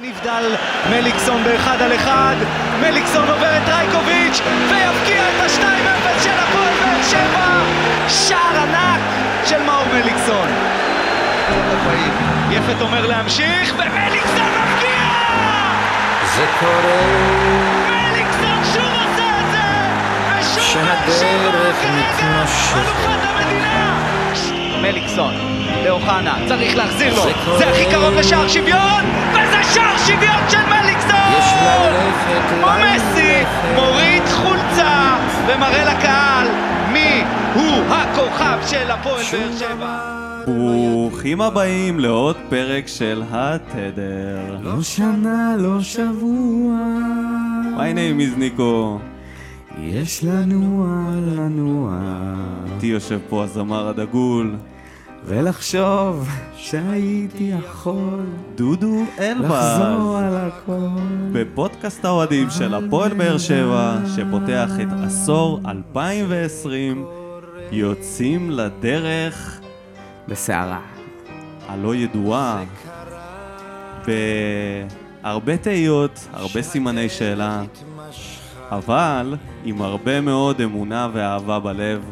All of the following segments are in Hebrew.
נבדל מליקסון באחד על אחד, מליקסון עובר את רייקוביץ' ויבקיע את ה-2-0 של הפועל באר שבע! שער ענק של מאור מליקסון. יפת אומר להמשיך, ומליקסון מבקיע! זה קורה מליקסון שוב עושה את זה! ושוב באר שבע כרגע. אלופת המדינה! מליקסון, לאוחנה, צריך להחזיר לו, זה הכי קרוב לשער שוויון, שער שוויון של מליקסון! יש ללכת, כמו מסי, ללכת. מוריד חולצה ומראה לקהל מי הוא הכוכב של הפועל באר שבע. ברוכים הבאים לעוד פרק של התדר. לא שנה, לא שבוע, My name is ניקו. יש לנוע, לנוע, איתי יושב פה הזמר הדגול, ולחשוב שהייתי יכול דודו אלבז. לחזור על הכל. בפודקאסט האוהדים של הפועל באר שבע, שפותח את עשור 2020, יוצאים לדרך בסערה. הלא ידועה, בהרבה תהיות, הרבה סימני שאלה, אבל עם הרבה מאוד אמונה ואהבה בלב.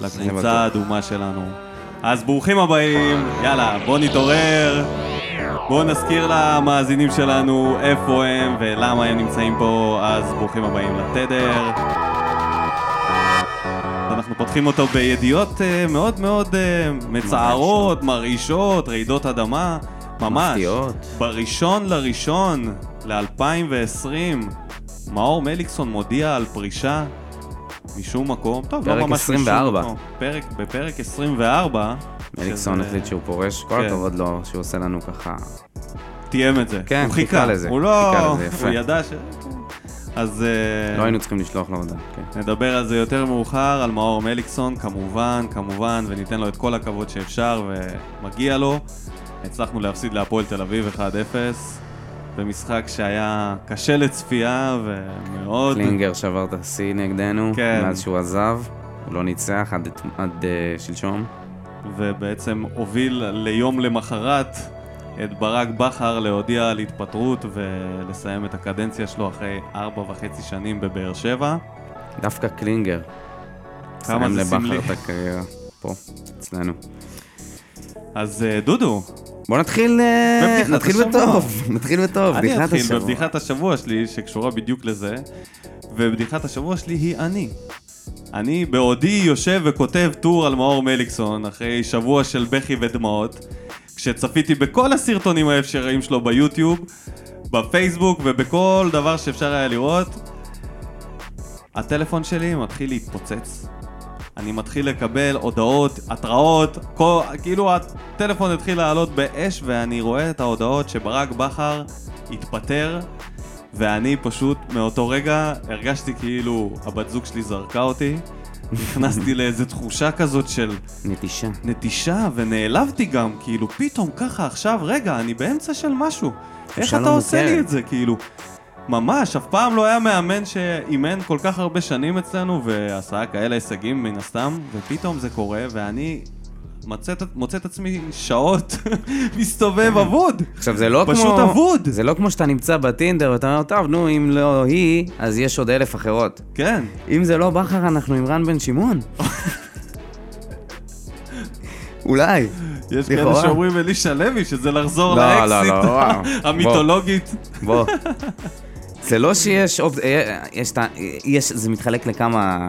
לקבוצה האדומה שלנו. אז ברוכים הבאים, יאללה, בואו נתעורר, בואו נזכיר למאזינים שלנו איפה הם ולמה הם נמצאים פה, אז ברוכים הבאים לתדר. אנחנו פותחים אותו בידיעות אה, מאוד מאוד אה, מצערות, מרעישות, רעידות אדמה, ממש. מפתיעות. בראשון לראשון ל-2020, מאור מליקסון מודיע על פרישה משום מקום. טוב, לא ממש 24. משום מקום. פרק, בפרק 24. מליקסון החליט שהוא פורש, כל כן. הכבוד לו שהוא עושה לנו ככה. תיאם את זה. כן, הוא חיכה. לזה, הוא לא... חיכה לזה, יפה. הוא ידע ש... אז... אה, לא היינו צריכים לשלוח לו הודעה. כן. נדבר על זה יותר מאוחר, על מאור מליקסון, כמובן, כמובן, וניתן לו את כל הכבוד שאפשר ומגיע לו. הצלחנו להפסיד להפועל תל אביב 1-0, במשחק שהיה קשה לצפייה ומאוד... קלינגר שבר את השיא נגדנו, כן. מאז שהוא עזב. הוא לא ניצח עד, עד אה, שלשום. ובעצם הוביל ליום למחרת את ברק בכר להודיע על התפטרות ולסיים את הקדנציה שלו אחרי ארבע וחצי שנים בבאר שבע. דווקא קלינגר. כמה סיים זה סמלי. לבכר את הקריירה פה, אצלנו. אז אה, דודו, בוא נתחיל, אה, נתחיל. בטוב, נתחיל בטוב, אני בדיחת אתחיל השבוע. בבדיחת השבוע שלי, שקשורה בדיוק לזה, ובדיחת השבוע שלי היא אני. אני בעודי יושב וכותב טור על מאור מליקסון, אחרי שבוע של בכי ודמעות, כשצפיתי בכל הסרטונים האפשריים שלו ביוטיוב, בפייסבוק ובכל דבר שאפשר היה לראות, הטלפון שלי מתחיל להתפוצץ. אני מתחיל לקבל הודעות, התראות, כל, כאילו הטלפון התחיל לעלות באש ואני רואה את ההודעות שברק בכר התפטר ואני פשוט מאותו רגע הרגשתי כאילו הבת זוג שלי זרקה אותי נכנסתי לאיזו תחושה כזאת של נטישה. נטישה ונעלבתי גם, כאילו פתאום ככה עכשיו, רגע, אני באמצע של משהו. איך אתה לא עושה לי. את זה, כאילו? ממש, אף פעם לא היה מאמן שאימן כל כך הרבה שנים אצלנו ועשה כאלה הישגים מן הסתם, ופתאום זה קורה ואני מוצא, את- מוצא את עצמי שעות מסתובב אבוד. עכשיו זה לא פשוט כמו... אבוד. זה לא כמו שאתה נמצא בטינדר ואתה אומר, טוב, נו, אם לא היא, אז יש עוד אלף אחרות. כן, אם זה לא בכר, אנחנו עם רן בן שמעון. אולי. יש כאלה. שאומרים אלישע לוי שזה לחזור לא, לא, לאקסיט לא. המיתולוגית. בוא. זה לא שיש אופ... אה, יש, יש, זה מתחלק לכמה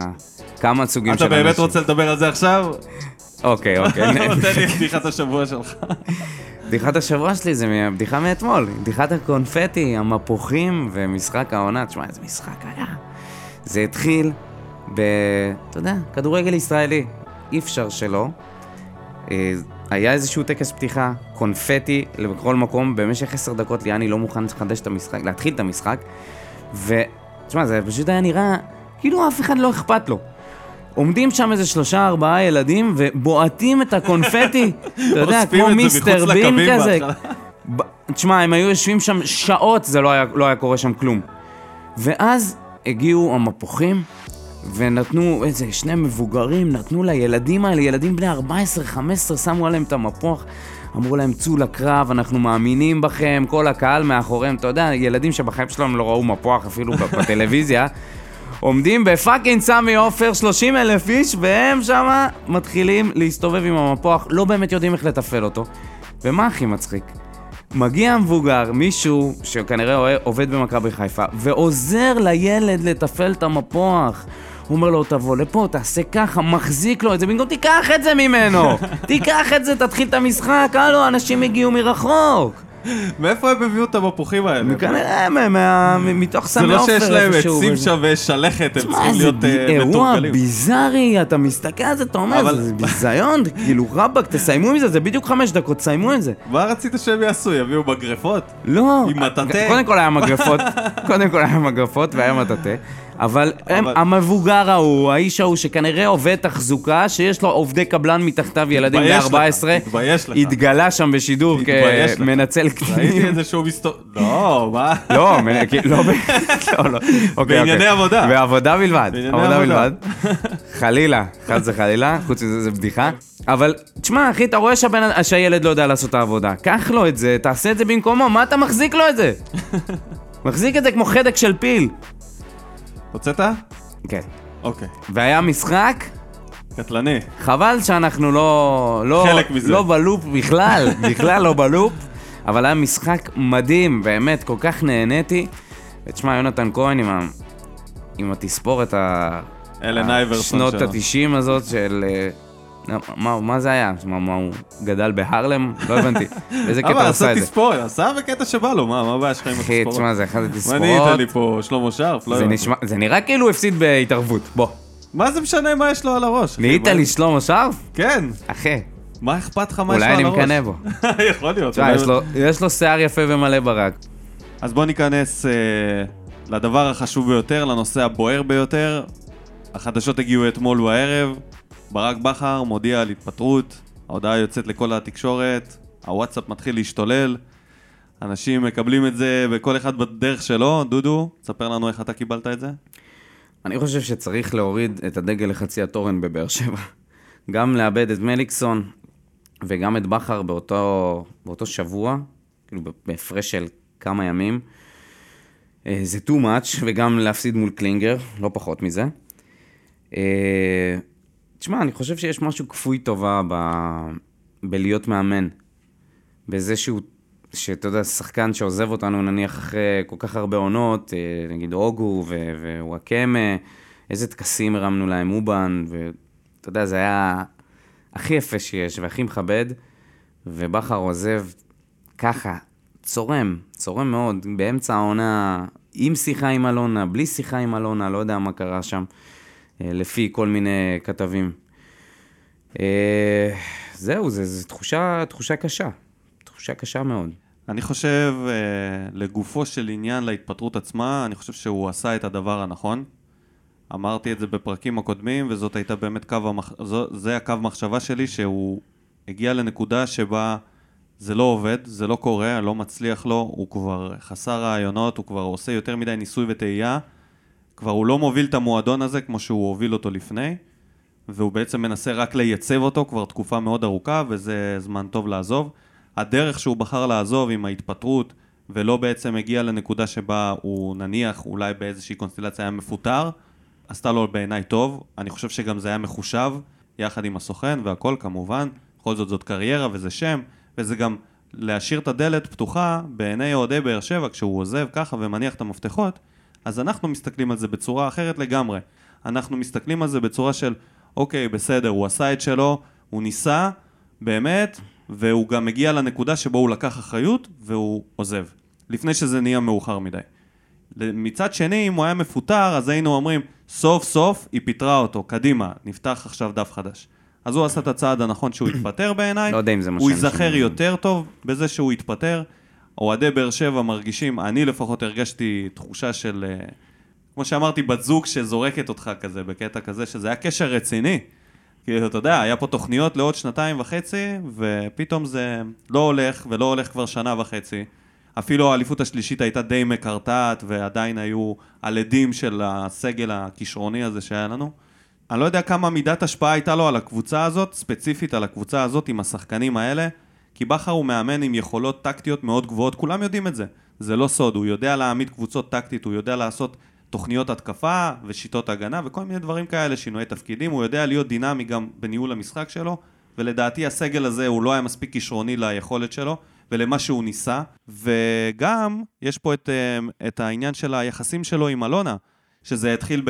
כמה סוגים של אתה אנשים. באמת רוצה לדבר על זה עכשיו? אוקיי, אוקיי. תן לי את בדיחת השבוע שלך. בדיחת השבוע שלי זה בדיחה מאתמול, בדיחת הקונפטי, המפוחים ומשחק העונה. תשמע, איזה משחק היה. זה התחיל ב... אתה יודע, כדורגל ישראלי. אי אפשר שלא. היה איזשהו טקס פתיחה, קונפטי לכל מקום, במשך עשר דקות ליאני לא מוכן לחדש את המשחק, להתחיל את המשחק. ו... תשמע, זה פשוט היה נראה כאילו אף אחד לא אכפת לו. עומדים שם איזה שלושה ארבעה ילדים ובועטים את הקונפטי, אתה יודע, כמו מיסטר בין כזה. תשמע, הם היו יושבים שם שעות, זה לא היה, לא היה קורה שם כלום. ואז הגיעו המפוחים, ונתנו איזה שני מבוגרים, נתנו לילדים האלה, ילדים בני 14-15, שמו עליהם את המפוח. אמרו להם, צאו לקרב, אנחנו מאמינים בכם, כל הקהל מאחוריהם, אתה יודע, ילדים שבחיים שלהם לא ראו מפוח אפילו בטלוויזיה. עומדים ב fucking סמי עופר, 30 אלף איש, והם שמה מתחילים להסתובב עם המפוח, לא באמת יודעים איך לתפעל אותו. ומה הכי מצחיק? מגיע המבוגר, מישהו שכנראה עובד במכבי חיפה, ועוזר לילד לתפעל את המפוח. הוא אומר לו, תבוא לפה, תעשה ככה, מחזיק לו את זה, במקום תיקח את זה ממנו! תיקח את זה, תתחיל את המשחק, הלו, אנשים הגיעו מרחוק! מאיפה הם הביאו את המפוחים האלה? כנראה מתוך סמי עופר. זה לא שיש להם עצים שם ויש שלכת, הם צריכים להיות מתורגלים. זה אירוע ביזארי, אתה מסתכל על זה, אתה אומר, זה ביזיון, כאילו רבאק, תסיימו עם זה, זה בדיוק חמש דקות, תסיימו עם זה. מה רצית שהם יעשו, יביאו מגרפות? לא. עם מטאטא? קודם כל היה מגרפות, קודם כל היה מגרפות והיה מטאטא. אבל הם, המבוגר ההוא, האיש ההוא שכנראה עובד תחזוקה, שיש לו עובדי קבלן מתחתיו, ילדים ב-14, התגלה שם בשידור כמנצל קטינים. ראיתי את זה שהוא מסתובב... לא, מה? לא, לא, לא, לא. בענייני עבודה. בעבודה בלבד. עבודה בלבד. חלילה, חס וחלילה, חוץ מזה זה בדיחה. אבל, תשמע, אחי, אתה רואה שהילד לא יודע לעשות את העבודה. קח לו את זה, תעשה את זה במקומו, מה אתה מחזיק לו את זה? מחזיק את זה כמו חדק של פיל. הוצאת? כן. אוקיי. והיה משחק? קטלני. חבל שאנחנו לא... לא חלק מזה. לא בלופ בכלל, בכלל לא בלופ, אבל היה משחק מדהים, באמת, כל כך נהניתי. ותשמע, יונתן כהן עם, ה... עם התספורת ה... אלן אייברסון שלו. שנות ה-90 הזאת של... אה, מה, מה זה היה? מה, מה, הוא גדל בהרלם? לא הבנתי. איזה קטע עשה את זה? תספורת, עשה בקטע שבא לו, מה, הבעיה שלך עם התספורת? אחי, תשמע, זה אחד התספורות. מה נהיית לי פה, שלמה שרף? לא זה, נשמע, זה נראה כאילו הוא הפסיד בהתערבות, בוא. מה זה משנה מה יש לו על הראש? נהיית לי שלמה שרף? כן. אחי. מה אכפת לך מה יש לו על הראש? אולי אני מקנא בו. יכול להיות. יש לו שיער יפה ומלא ברק. אז בוא ניכנס אה, לדבר החשוב ביותר, לנושא הבוער ביותר. החדשות הגיעו אתמול בערב, ברק בכר מודיע על התפטרות, ההודעה יוצאת לכל התקשורת, הוואטסאפ מתחיל להשתולל, אנשים מקבלים את זה וכל אחד בדרך שלו. דודו, תספר לנו איך אתה קיבלת את זה. אני חושב שצריך להוריד את הדגל לחצי התורן בבאר שבע. גם לאבד את מליקסון וגם את בכר באותו, באותו שבוע, כאילו בהפרש של כמה ימים. אה, זה too much, וגם להפסיד מול קלינגר, לא פחות מזה. תשמע, אני חושב שיש משהו כפוי טובה ב... בלהיות מאמן. בזה שהוא, שאתה יודע, שחקן שעוזב אותנו נניח אחרי כל כך הרבה עונות, אה, נגיד אוגו ווואקמה, איזה טקסים הרמנו להם, אובן, ואתה יודע, זה היה הכי יפה שיש והכי מכבד, ובכר עוזב ככה, צורם, צורם מאוד, באמצע העונה, עם שיחה עם אלונה, בלי שיחה עם אלונה, לא יודע מה קרה שם. אה, לפי כל מיני כתבים. אה, זהו, זו תחושה, תחושה קשה, תחושה קשה מאוד. אני חושב, אה, לגופו של עניין להתפטרות עצמה, אני חושב שהוא עשה את הדבר הנכון. אמרתי את זה בפרקים הקודמים, וזאת הייתה באמת קו, המח... זה הקו מחשבה שלי, שהוא הגיע לנקודה שבה זה לא עובד, זה לא קורה, לא מצליח לו, הוא כבר חסר רעיונות, הוא כבר עושה יותר מדי ניסוי וטעייה. כבר הוא לא מוביל את המועדון הזה כמו שהוא הוביל אותו לפני, והוא בעצם מנסה רק לייצב אותו כבר תקופה מאוד ארוכה, וזה זמן טוב לעזוב. הדרך שהוא בחר לעזוב עם ההתפטרות, ולא בעצם הגיע לנקודה שבה הוא נניח אולי באיזושהי קונסטלציה היה מפוטר, עשתה לו בעיניי טוב. אני חושב שגם זה היה מחושב, יחד עם הסוכן והכל כמובן. בכל זאת זאת קריירה וזה שם, וזה גם להשאיר את הדלת פתוחה בעיני אוהדי באר שבע כשהוא עוזב ככה ומניח את המפתחות, אז אנחנו מסתכלים על זה בצורה אחרת לגמרי. אנחנו מסתכלים על זה בצורה של, אוקיי, בסדר, הוא עשה את שלו, הוא ניסה, באמת, והוא גם הגיע לנקודה שבו הוא לקח אחריות והוא עוזב. לפני שזה נהיה מאוחר מדי. מצד שני, אם הוא היה מפוטר, אז היינו אומרים, סוף סוף היא פיטרה אותו, קדימה, נפתח עכשיו דף חדש. אז הוא עשה את הצעד הנכון שהוא התפטר בעיניי. לא יודע אם זה מה הוא ייזכר יותר טוב בזה שהוא התפטר. אוהדי באר שבע מרגישים, אני לפחות הרגשתי תחושה של, אה, כמו שאמרתי, בת זוג שזורקת אותך כזה, בקטע כזה, שזה היה קשר רציני. כאילו, אתה יודע, היה פה תוכניות לעוד שנתיים וחצי, ופתאום זה לא הולך, ולא הולך כבר שנה וחצי. אפילו האליפות השלישית הייתה די מקרטעת, ועדיין היו הלדים של הסגל הכישרוני הזה שהיה לנו. אני לא יודע כמה מידת השפעה הייתה לו על הקבוצה הזאת, ספציפית על הקבוצה הזאת עם השחקנים האלה, כי בכר הוא מאמן עם יכולות טקטיות מאוד גבוהות, כולם יודעים את זה. זה לא סוד, הוא יודע להעמיד קבוצות טקטית, הוא יודע לעשות תוכניות התקפה ושיטות הגנה וכל מיני דברים כאלה, שינויי תפקידים, הוא יודע להיות דינמי גם בניהול המשחק שלו, ולדעתי הסגל הזה הוא לא היה מספיק כישרוני ליכולת שלו ולמה שהוא ניסה, וגם יש פה את, אה, את העניין של היחסים שלו עם אלונה, שזה התחיל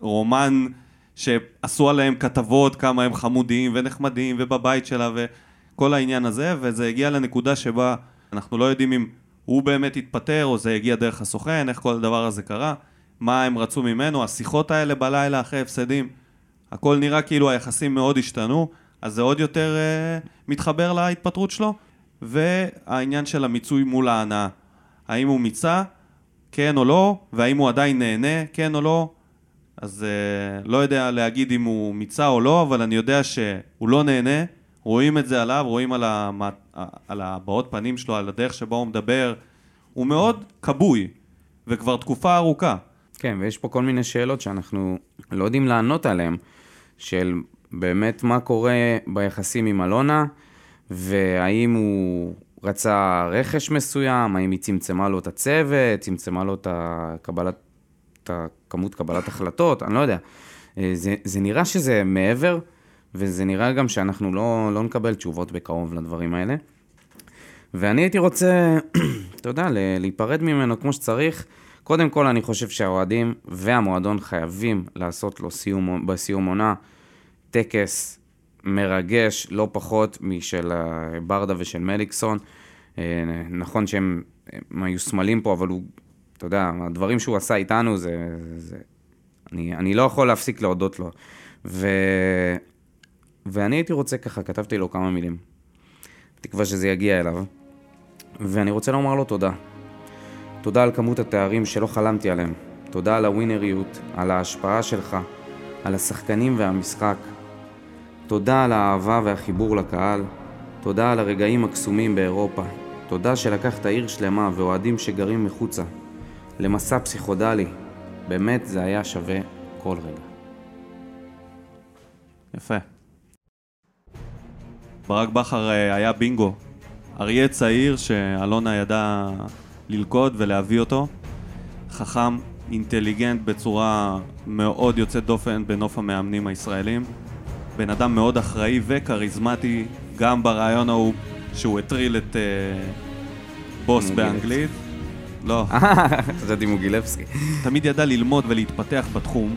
ברומן שעשו עליהם כתבות כמה הם חמודים ונחמדים ובבית שלה וכל העניין הזה, וזה הגיע לנקודה שבה אנחנו לא יודעים אם הוא באמת התפטר או זה הגיע דרך הסוכן, איך כל הדבר הזה קרה, מה הם רצו ממנו, השיחות האלה בלילה אחרי הפסדים, הכל נראה כאילו היחסים מאוד השתנו, אז זה עוד יותר uh, מתחבר להתפטרות שלו, והעניין של המיצוי מול ההנאה. האם הוא מיצה, כן או לא, והאם הוא עדיין נהנה, כן או לא, אז uh, לא יודע להגיד אם הוא מיצה או לא, אבל אני יודע שהוא לא נהנה, רואים את זה עליו, רואים על, המ... על הבעות פנים שלו, על הדרך שבה הוא מדבר, הוא מאוד כבוי, וכבר תקופה ארוכה. כן, ויש פה כל מיני שאלות שאנחנו לא יודעים לענות עליהן, של באמת מה קורה ביחסים עם אלונה, והאם הוא רצה רכש מסוים, האם היא צמצמה לו את הצוות, צמצמה לו את הקבלת, את הכמות קבלת החלטות, אני לא יודע. אה, זה, זה נראה שזה מעבר, וזה נראה גם שאנחנו לא, לא נקבל תשובות בקרוב לדברים האלה. ואני הייתי רוצה, אתה יודע, להיפרד ממנו כמו שצריך. קודם כל, אני חושב שהאוהדים והמועדון חייבים לעשות לו סיום, בסיום עונה טקס מרגש, לא פחות משל ברדה ושל מליקסון. אה, נכון שהם היו סמלים פה, אבל הוא, אתה יודע, הדברים שהוא עשה איתנו, זה... זה אני, אני לא יכול להפסיק להודות לו. ו... ואני הייתי רוצה ככה, כתבתי לו כמה מילים. בתקווה שזה יגיע אליו. ואני רוצה לומר לו תודה. תודה על כמות התארים שלא חלמתי עליהם. תודה על הווינריות, על ההשפעה שלך, על השחקנים והמשחק. תודה על האהבה והחיבור לקהל. תודה על הרגעים הקסומים באירופה. תודה שלקחת עיר שלמה ואוהדים שגרים מחוצה. למסע פסיכודלי. באמת זה היה שווה כל רגע. יפה. ברק בכר אה, היה בינגו. אריה צעיר שאלונה ידע ללכוד ולהביא אותו. חכם, אינטליגנט בצורה מאוד יוצאת דופן בנוף המאמנים הישראלים. בן אדם מאוד אחראי וכריזמטי, גם ברעיון ההוא שהוא הטריל את uh, בוס באנגלית. לא. חשבתי מוגילבסקי. תמיד ידע ללמוד ולהתפתח בתחום.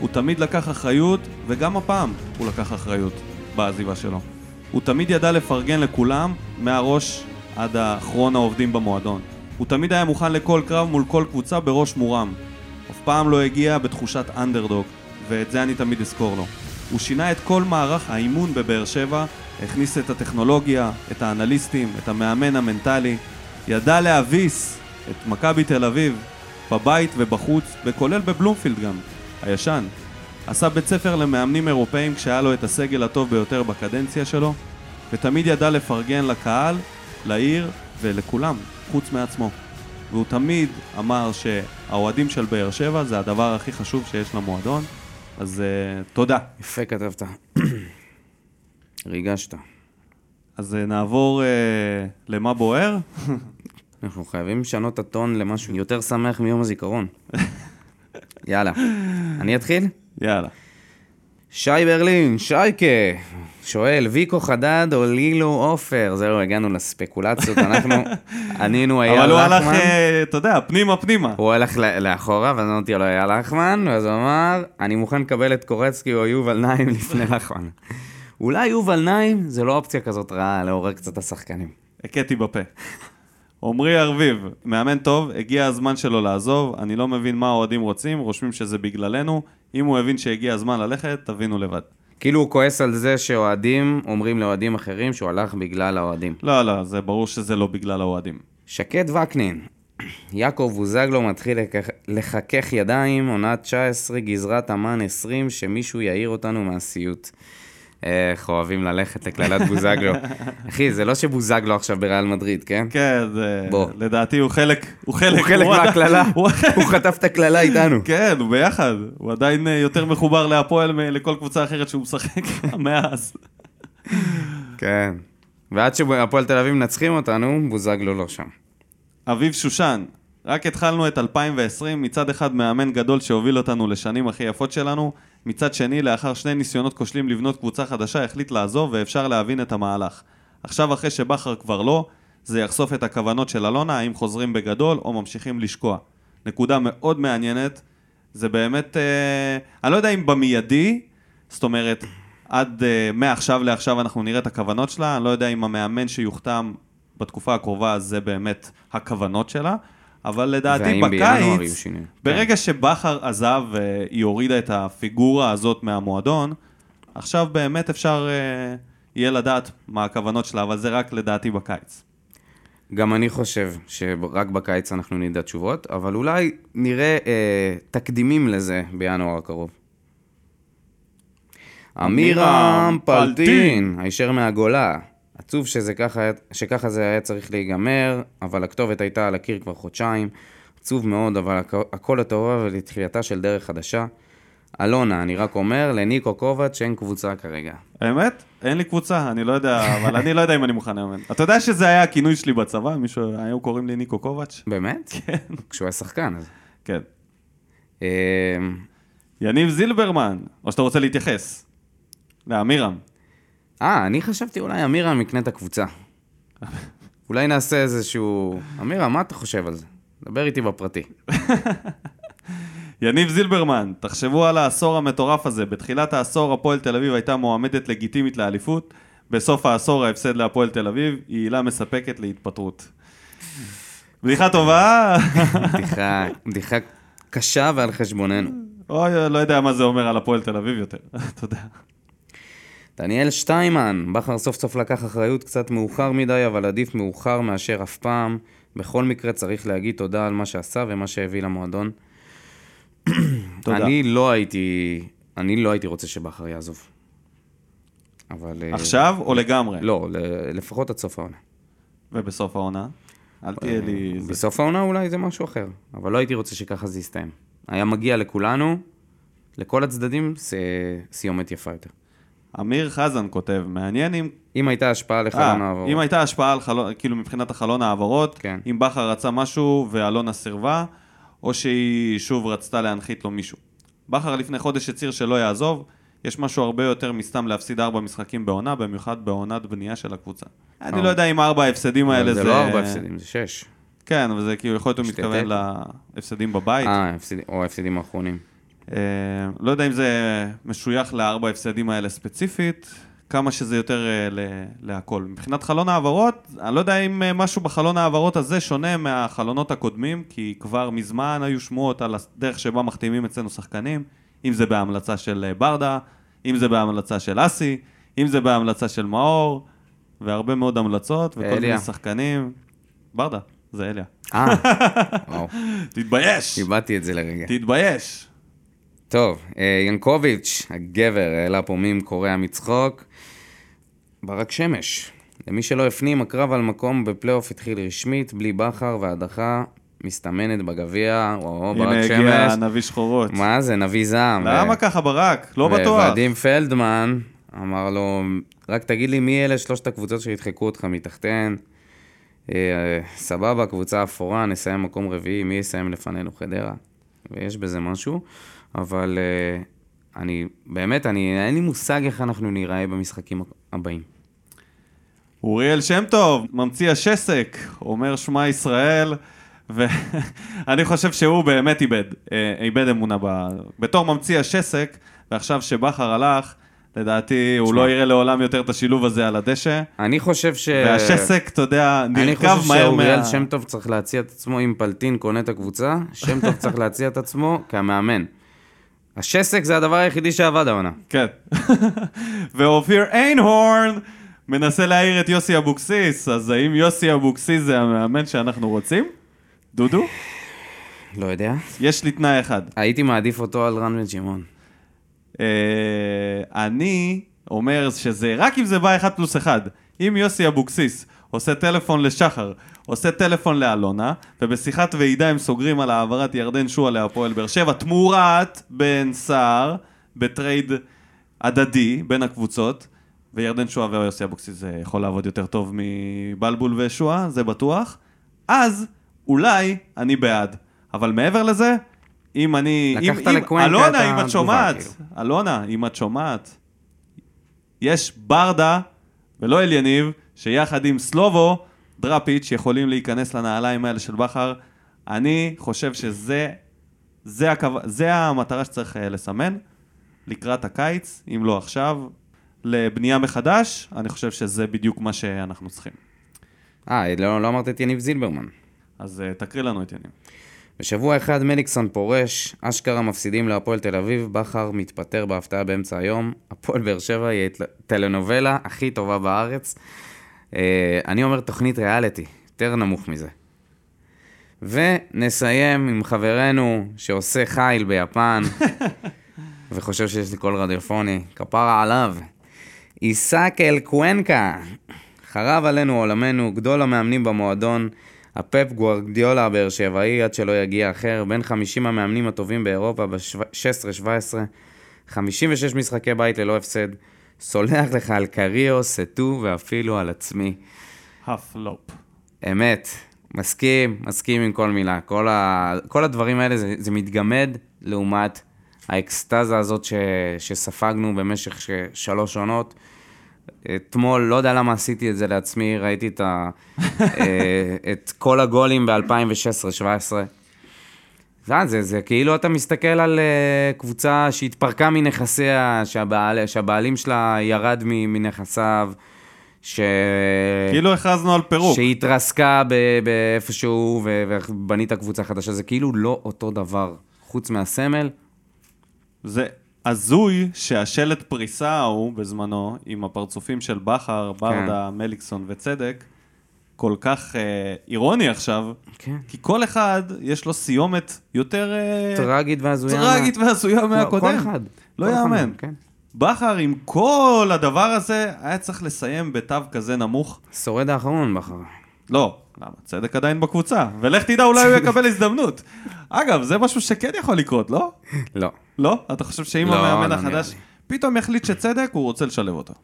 הוא תמיד לקח אחריות, וגם הפעם הוא לקח אחריות בעזיבה שלו. הוא תמיד ידע לפרגן לכולם, מהראש עד אחרון העובדים במועדון. הוא תמיד היה מוכן לכל קרב מול כל קבוצה בראש מורם. אף פעם לא הגיע בתחושת אנדרדוג, ואת זה אני תמיד אזכור לו. הוא שינה את כל מערך האימון בבאר שבע, הכניס את הטכנולוגיה, את האנליסטים, את המאמן המנטלי, ידע להביס את מכבי תל אביב בבית ובחוץ, וכולל בבלומפילד גם, הישן. עשה בית ספר למאמנים אירופאים כשהיה לו את הסגל הטוב ביותר בקדנציה שלו, ותמיד ידע לפרגן לקהל, לעיר ולכולם, חוץ מעצמו. והוא תמיד אמר שהאוהדים של באר שבע זה הדבר הכי חשוב שיש למועדון, אז uh, תודה. יפה כתבת. ריגשת. אז uh, נעבור uh, למה בוער? אנחנו חייבים לשנות את הטון למשהו יותר שמח מיום הזיכרון. יאללה. אני אתחיל? יאללה. שי ברלין, שייקה, שואל, ויקו חדד או לילו עופר? זהו, הגענו לספקולציות, אנחנו ענינו אייל לחמן. אבל הוא הלך, אה, אתה יודע, פנימה פנימה. הוא הלך לאחורה, ואז אמרתי לו אייל לחמן, ואז הוא אמר, אני מוכן לקבל את קורצקי או יובל נעים לפני לחמן. אולי יובל נעים זה לא אופציה כזאת רעה, לעורר קצת את השחקנים. הכיתי בפה. עמרי ארביב, מאמן טוב, הגיע הזמן שלו לעזוב, אני לא מבין מה האוהדים רוצים, רושמים שזה בגללנו, אם הוא הבין שהגיע הזמן ללכת, תבינו לבד. כאילו הוא כועס על זה שאוהדים אומרים לאוהדים אחרים שהוא הלך בגלל האוהדים. לא, לא, זה ברור שזה לא בגלל האוהדים. שקד וקנין, יעקב בוזגלו מתחיל לחכך ידיים, עונה 19, גזרת אמן 20, שמישהו יעיר אותנו מהסיוט. איך אוהבים ללכת לקללת בוזגלו. אחי, זה לא שבוזגלו עכשיו בריאל מדריד, כן? כן, זה... בוא. לדעתי הוא חלק... הוא חלק, הוא חלק מהקללה. הוא חטף את הקללה איתנו. כן, הוא ביחד. הוא עדיין אה, יותר מחובר להפועל מלכל קבוצה אחרת שהוא משחק מאז. כן. ועד שהפועל תל אביב מנצחים אותנו, בוזגלו לא שם. אביב שושן, רק התחלנו את 2020, מצד אחד מאמן גדול שהוביל אותנו לשנים הכי יפות שלנו, מצד שני, לאחר שני ניסיונות כושלים לבנות קבוצה חדשה, החליט לעזוב ואפשר להבין את המהלך. עכשיו, אחרי שבכר כבר לא, זה יחשוף את הכוונות של אלונה, האם חוזרים בגדול או ממשיכים לשקוע. נקודה מאוד מעניינת, זה באמת, אה, אני לא יודע אם במיידי, זאת אומרת, עד אה, מעכשיו לעכשיו אנחנו נראה את הכוונות שלה, אני לא יודע אם המאמן שיוחתם בתקופה הקרובה זה באמת הכוונות שלה, אבל לדעתי בקיץ. ברגע שבכר עזב והיא הורידה את הפיגורה הזאת מהמועדון, עכשיו באמת אפשר אה, יהיה לדעת מה הכוונות שלה, אבל זה רק לדעתי בקיץ. גם אני חושב שרק בקיץ אנחנו נדע תשובות, אבל אולי נראה אה, תקדימים לזה בינואר הקרוב. עמירם פלטין, הישר מהגולה. עצוב שזה ככה, שככה זה היה צריך להיגמר, אבל הכתובת הייתה על הקיר כבר חודשיים. עצוב מאוד, אבל הכ- הכל לטובה ולתחילתה של דרך חדשה. אלונה, אני רק אומר, לניקו קובץ' אין קבוצה כרגע. האמת? אין לי קבוצה, אני לא יודע, אבל אני לא יודע אם אני מוכן לאמן. אתה יודע שזה היה הכינוי שלי בצבא? מישהו, היו קוראים לי ניקו קובץ'? באמת? כן. כשהוא היה שחקן, אז... כן. אה, יניב זילברמן, או שאתה רוצה להתייחס? לאמירם. אה, אני חשבתי אולי אמירם יקנה את הקבוצה. אולי נעשה איזשהו... אמירם, מה אתה חושב על זה? דבר איתי בפרטי. יניב זילברמן, תחשבו על העשור המטורף הזה. בתחילת העשור הפועל תל אביב הייתה מועמדת לגיטימית לאליפות. בסוף העשור ההפסד להפועל תל אביב היא עילה מספקת להתפטרות. בדיחה טובה? בדיחה, בדיחה קשה ועל חשבוננו. אוי, לא יודע מה זה אומר על הפועל תל אביב יותר. תודה. דניאל שטיימן, בכר סוף סוף לקח אחריות קצת מאוחר מדי, אבל עדיף מאוחר מאשר אף פעם. בכל מקרה צריך להגיד תודה על מה שעשה ומה שהביא למועדון. תודה. אני לא הייתי, אני לא הייתי רוצה שבכר יעזוב. אבל... אה, עכשיו או לגמרי? לא, לפחות עד סוף העונה. ובסוף העונה? אל תהיה לי... זה. בסוף העונה אולי זה משהו אחר, אבל לא הייתי רוצה שככה זה יסתיים. היה מגיע לכולנו, לכל הצדדים, סיומת יפה יותר. אמיר חזן כותב, מעניין אם... אם הייתה השפעה לחלון אה, העברות. אם הייתה השפעה על חלון, כאילו מבחינת החלון העברות, כן. אם בכר רצה משהו ואלונה סירבה, או שהיא שוב רצתה להנחית לו מישהו. בכר לפני חודש הצהיר שלא יעזוב, יש משהו הרבה יותר מסתם להפסיד ארבע משחקים בעונה, במיוחד בעונת בנייה של הקבוצה. אני אה. לא יודע אם ארבע ההפסדים האלה זה... זה לא ארבע הפסדים, זה שש. כן, אבל זה כאילו יכול להיות הוא מתכוון. להפסדים בבית. אה, או ההפסדים האחרונים. אה, לא יודע אם זה משוייך לארבע ההפסדים האלה ספציפית, כמה שזה יותר אה, להכל. מבחינת חלון העברות, אני לא יודע אם אה, משהו בחלון העברות הזה שונה מהחלונות הקודמים, כי כבר מזמן היו שמועות על הדרך שבה מחתימים אצלנו שחקנים, אם זה בהמלצה של ברדה, אם זה בהמלצה של אסי, אם זה בהמלצה של מאור, והרבה מאוד המלצות, וכל אליה. מיני שחקנים. ברדה, זה אליה. אה, וואו, תתבייש! איבדתי את זה לרגע. תתבייש! טוב, אה, ינקוביץ', הגבר, העלה פה מים קורע מצחוק. ברק שמש. למי שלא הפנים, הקרב על מקום בפלייאוף התחיל רשמית, בלי בכר והדחה מסתמנת בגביע. או, הנה ברק הגיע שמש. נביא שחורות. מה זה, נביא זעם. למה ו- ככה ברק? לא בטוח. וואדים פלדמן אמר לו, רק תגיד לי מי אלה שלושת הקבוצות שידחקו אותך מתחתיהן. אה, סבבה, קבוצה אפורה, נסיים מקום רביעי, מי יסיים לפנינו? חדרה. ויש בזה משהו, אבל אה, אני, באמת, אני, אין לי מושג איך אנחנו ניראה במשחקים הבאים. אוריאל שם טוב, ממציא השסק, אומר שמע ישראל, ואני חושב שהוא באמת איבד, אה, איבד אמונה ב... בתור ממציא השסק, ועכשיו שבכר הלך, לדעתי הוא שמע. לא יראה לעולם יותר את השילוב הזה על הדשא, אני חושב ש... והשסק, אתה יודע, אני נרקב חושב מהר שאוריאל מה... שם טוב צריך להציע את עצמו, אם פלטין קונה את הקבוצה, שם טוב צריך להציע את עצמו כמאמן. השסק זה הדבר היחידי שעבד העונה. כן. ואופיר איינהורן מנסה להעיר את יוסי אבוקסיס, אז האם יוסי אבוקסיס זה המאמן שאנחנו רוצים? דודו? לא יודע. יש לי תנאי אחד. הייתי מעדיף אותו על רן בן שמעון. אה, אני אומר שזה רק אם זה בא אחד פלוס אחד. אם יוסי אבוקסיס עושה טלפון לשחר, עושה טלפון לאלונה, ובשיחת ועידה הם סוגרים על העברת ירדן שועה להפועל באר שבע, תמורת בן סער, ב trade הדדי בין הקבוצות, וירדן שועה ויוסי אבוקסיס זה יכול לעבוד יותר טוב מבלבול ושועה, זה בטוח, אז אולי אני בעד. אבל מעבר לזה, אם אני... לקחת אם, לקוונקה אלונה, את אם את שומעת, כאילו. אלונה, אם את שומעת, יש ברדה ולא אליניב, שיחד עם סלובו, דראפיץ', יכולים להיכנס לנעליים האלה של בכר. אני חושב שזה זה, הכו... זה המטרה שצריך אה, לסמן לקראת הקיץ, אם לא עכשיו, לבנייה מחדש, אני חושב שזה בדיוק מה שאנחנו צריכים. אה, לא, לא אמרת את יניב זילברמן. אז uh, תקריא לנו את יניב. בשבוע אחד מליקסון פורש, אשכרה מפסידים להפועל תל אביב, בכר מתפטר בהפתעה באמצע היום, הפועל באר שבע היא הטלנובלה הכי טובה בארץ. אה, אני אומר תוכנית ריאליטי, יותר נמוך מזה. ונסיים עם חברנו שעושה חיל ביפן, וחושב שיש לי קול רדיופוני, כפרה עליו. עיסק אל קוונקה, חרב עלינו עולמנו, גדול המאמנים במועדון, הפפ גוורדיולה הבאר שבעי, עד שלא יגיע אחר, בין 50 המאמנים הטובים באירופה ב-16-17, 56 משחקי בית ללא הפסד, סולח לך על קריו, סטו ואפילו על עצמי. הפלופ. אמת, מסכים, מסכים עם כל מילה. כל, ה... כל הדברים האלה זה, זה מתגמד לעומת האקסטזה הזאת ש... שספגנו במשך ש... שלוש עונות. אתמול, לא יודע למה עשיתי את זה לעצמי, ראיתי את, ה... אה, את כל הגולים ב-2016-2017. זה, זה כאילו אתה מסתכל על uh, קבוצה שהתפרקה מנכסיה, שהבעל, שהבעלים שלה ירד מנכסיו, ש... כאילו הכרזנו על פירוק. שהתרסקה ב- באיפשהו ו- ובנית קבוצה חדשה, זה כאילו לא אותו דבר. חוץ מהסמל, זה הזוי שהשלט פריסה ההוא בזמנו, עם הפרצופים של בכר, ברדה, מליקסון וצדק, כל כך אה, אירוני עכשיו, כן. כי כל אחד יש לו סיומת יותר אה, טרגית והזויה. טרגית והזויה מהקודם. כל אחד. לא יאמן. כן. בכר עם כל הדבר הזה, היה צריך לסיים בתו כזה נמוך. שורד האחרון בחר. לא, למה? צדק עדיין בקבוצה. ולך תדע, אולי הוא יקבל הזדמנות. אגב, זה משהו שכן יכול לקרות, לא? לא. לא? אתה חושב שאם לא, המאמן לא החדש פתאום יחליט שצדק, הוא רוצה לשלב אותו.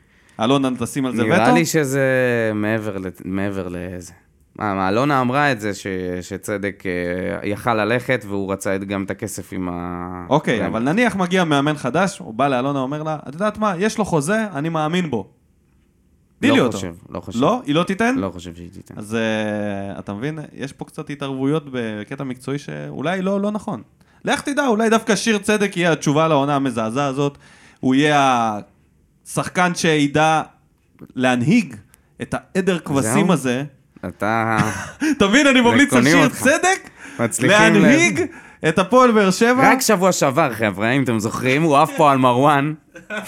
אלונה, תשים על זה וטו? נראה לי שזה מעבר, מעבר לזה. מה, מה, אלונה אמרה את זה, ש, שצדק אה, יכל ללכת והוא רצה את- גם את הכסף עם ה... אוקיי, זה- אבל נניח מגיע מאמן חדש, הוא בא לאלונה, אומר לה, את יודעת מה, יש לו חוזה, אני מאמין בו. תני לי לא אותו. חושב, לא חושב. לא? היא לא תיתן? לא חושב שהיא תיתן. אז uh, אתה מבין, יש פה קצת התערבויות בקטע מקצועי שאולי לא, לא נכון. לך תדע, אולי דווקא שיר צדק יהיה התשובה לעונה המזעזעת הזאת. הוא יהיה השחקן שידע להנהיג את העדר כבשים. הזה. אתה... אתה מבין, אני ממליץ על שיר. צדק להנהיג את הפועל באר שבע. רק שבוע שעבר, חבר'ה, אם אתם זוכרים, הוא עף פה על מרואן,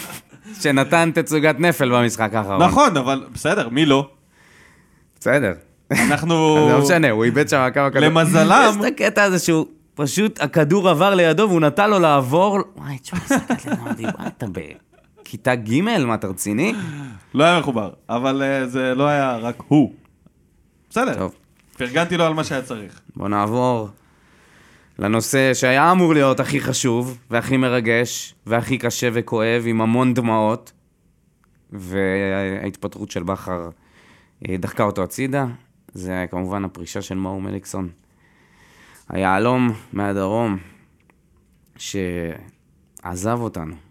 שנתן תצוגת נפל במשחק האחרון. נכון, אבל בסדר, מי לא? בסדר. אנחנו... אז לא משנה, הוא איבד שם כמה כדור. למזלם- יש את הקטע הזה שהוא, פשוט הכדור עבר לידו והוא נתן לו לעבור. וואי, תשמע, הסתכלתי, מה אתה בכיתה ג'? מה, אתה רציני? לא היה מחובר, אבל אה, זה לא היה רק הוא. בסדר, טוב. פרגנתי לו על מה שהיה צריך. בוא נעבור לנושא שהיה אמור להיות הכי חשוב, והכי מרגש, והכי קשה וכואב, עם המון דמעות, וההתפטרות של בכר אה, דחקה אותו הצידה. זה כמובן הפרישה של מאור מליקסון. היהלום מהדרום, שעזב אותנו.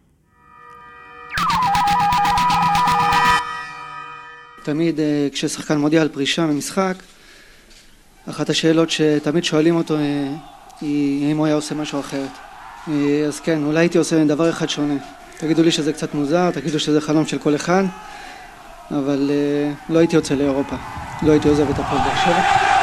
תמיד אה, כששחקן מודיע על פרישה ממשחק, אחת השאלות שתמיד שואלים אותו אה, היא האם הוא היה עושה משהו אחרת. אה, אז כן, אולי הייתי עושה דבר אחד שונה. תגידו לי שזה קצת מוזר, תגידו שזה חלום של כל אחד, אבל לא הייתי יוצא לאירופה. לא הייתי עוזב את הפועל באר שבע.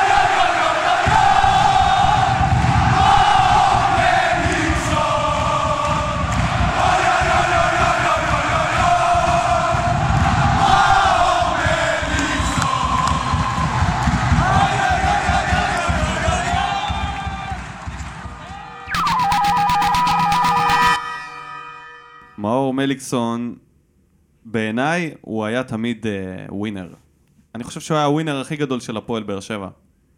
מאור מליקסון, בעיניי הוא היה תמיד uh, ווינר. אני חושב שהוא היה הווינר הכי גדול של הפועל באר שבע.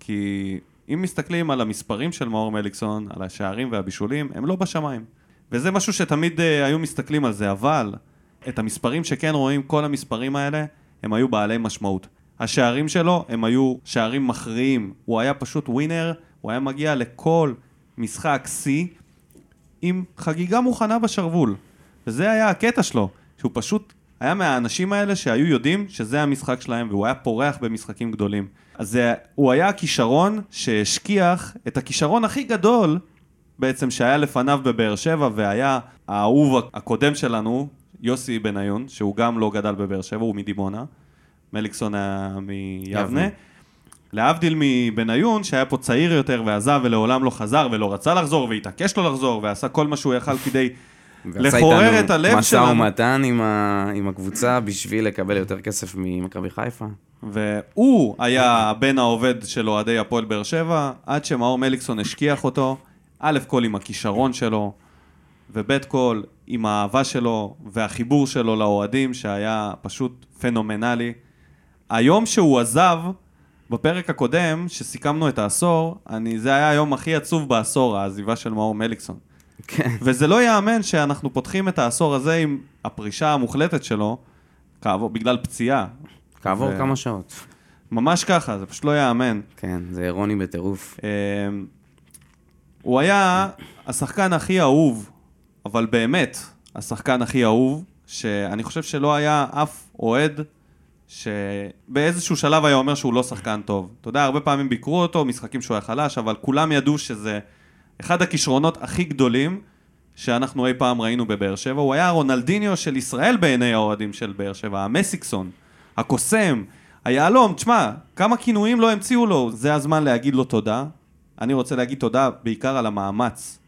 כי אם מסתכלים על המספרים של מאור מליקסון, על השערים והבישולים, הם לא בשמיים. וזה משהו שתמיד uh, היו מסתכלים על זה, אבל את המספרים שכן רואים, כל המספרים האלה, הם היו בעלי משמעות. השערים שלו הם היו שערים מכריעים. הוא היה פשוט ווינר, הוא היה מגיע לכל משחק שיא עם חגיגה מוכנה בשרוול. וזה היה הקטע שלו, שהוא פשוט היה מהאנשים האלה שהיו יודעים שזה המשחק שלהם, והוא היה פורח במשחקים גדולים. אז זה, הוא היה הכישרון שהשכיח את הכישרון הכי גדול בעצם שהיה לפניו בבאר שבע, והיה האהוב הקודם שלנו, יוסי בניון, שהוא גם לא גדל בבאר שבע, הוא מדימונה. מליקסון היה מיבנה. יבנה. להבדיל מבניון, שהיה פה צעיר יותר ועזב ולעולם לא חזר ולא רצה לחזור והתעקש לו לחזור ועשה כל מה שהוא יכל כדי לחורר את הלב משא שלנו. ומתן עם, ה... עם הקבוצה בשביל לקבל יותר כסף ממכבי חיפה. והוא היה הבן העובד של אוהדי הפועל באר שבע, עד שמאור מליקסון השכיח אותו, א' כל עם הכישרון שלו, וב' כל עם האהבה שלו והחיבור שלו לאוהדים, שהיה פשוט פנומנלי. היום שהוא עזב, בפרק הקודם, שסיכמנו את העשור, אני, זה היה היום הכי עצוב בעשור, העזיבה של מאור מליקסון. כן. וזה לא ייאמן שאנחנו פותחים את העשור הזה עם הפרישה המוחלטת שלו, כעבור, בגלל פציעה. כעבור ו- כמה שעות. ממש ככה, זה פשוט לא ייאמן. כן, זה אירוני בטירוף. אמ, הוא היה השחקן הכי אהוב, אבל באמת, השחקן הכי אהוב, שאני חושב שלא היה אף אוהד שבאיזשהו שלב היה אומר שהוא לא שחקן טוב. אתה יודע, הרבה פעמים ביקרו אותו, משחקים שהוא היה חלש, אבל כולם ידעו שזה אחד הכישרונות הכי גדולים שאנחנו אי פעם ראינו בבאר שבע. הוא היה הרונלדיניו של ישראל בעיני האוהדים של באר שבע, המסיקסון, הקוסם, היהלום, תשמע, כמה כינויים לא המציאו לו, זה הזמן להגיד לו תודה. אני רוצה להגיד תודה בעיקר על המאמץ,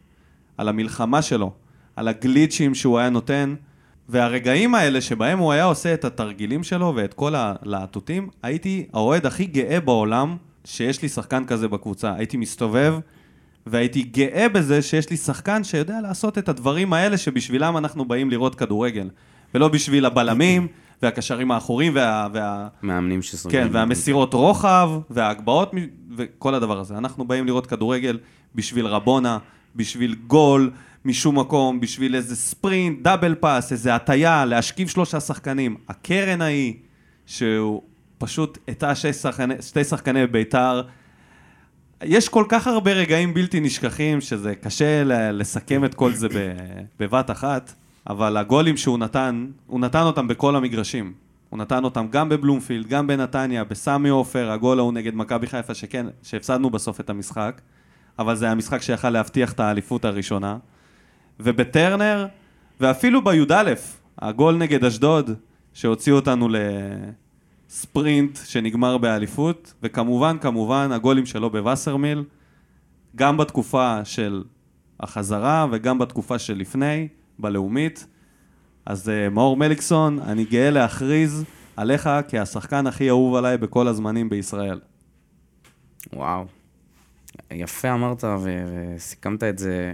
על המלחמה שלו, על הגליצ'ים שהוא היה נותן, והרגעים האלה שבהם הוא היה עושה את התרגילים שלו ואת כל הלהטוטים, הייתי האוהד הכי גאה בעולם שיש לי שחקן כזה בקבוצה. הייתי מסתובב והייתי גאה בזה שיש לי שחקן שיודע לעשות את הדברים האלה שבשבילם אנחנו באים לראות כדורגל. ולא בשביל הבלמים והקשרים האחוריים וה... וה... מאמנים שסוגרים. כן, והמסירות רוחב, וההגבהות, וכל הדבר הזה. אנחנו באים לראות כדורגל בשביל רבונה, בשביל גול משום מקום, בשביל איזה ספרינט, דאבל פאס, איזה הטיה, להשכיב שלושה שחקנים. הקרן ההיא, שהוא פשוט הטעה שתי שחקני בית"ר. יש כל כך הרבה רגעים בלתי נשכחים, שזה קשה ל- לסכם את כל זה בבת אחת, אבל הגולים שהוא נתן, הוא נתן אותם בכל המגרשים. הוא נתן אותם גם בבלומפילד, גם בנתניה, בסמי עופר, הגול ההוא נגד מכבי חיפה, שכן, שהפסדנו בסוף את המשחק, אבל זה היה משחק שיכל להבטיח את האליפות הראשונה. ובטרנר, ואפילו בי"א, הגול נגד אשדוד, שהוציא אותנו לספרינט שנגמר באליפות, וכמובן, כמובן, הגולים שלו בווסרמיל, גם בתקופה של החזרה וגם בתקופה שלפני, בלאומית. אז uh, מאור מליקסון, אני גאה להכריז עליך כהשחקן הכי אהוב עליי בכל הזמנים בישראל. וואו. יפה אמרת ו- וסיכמת את זה.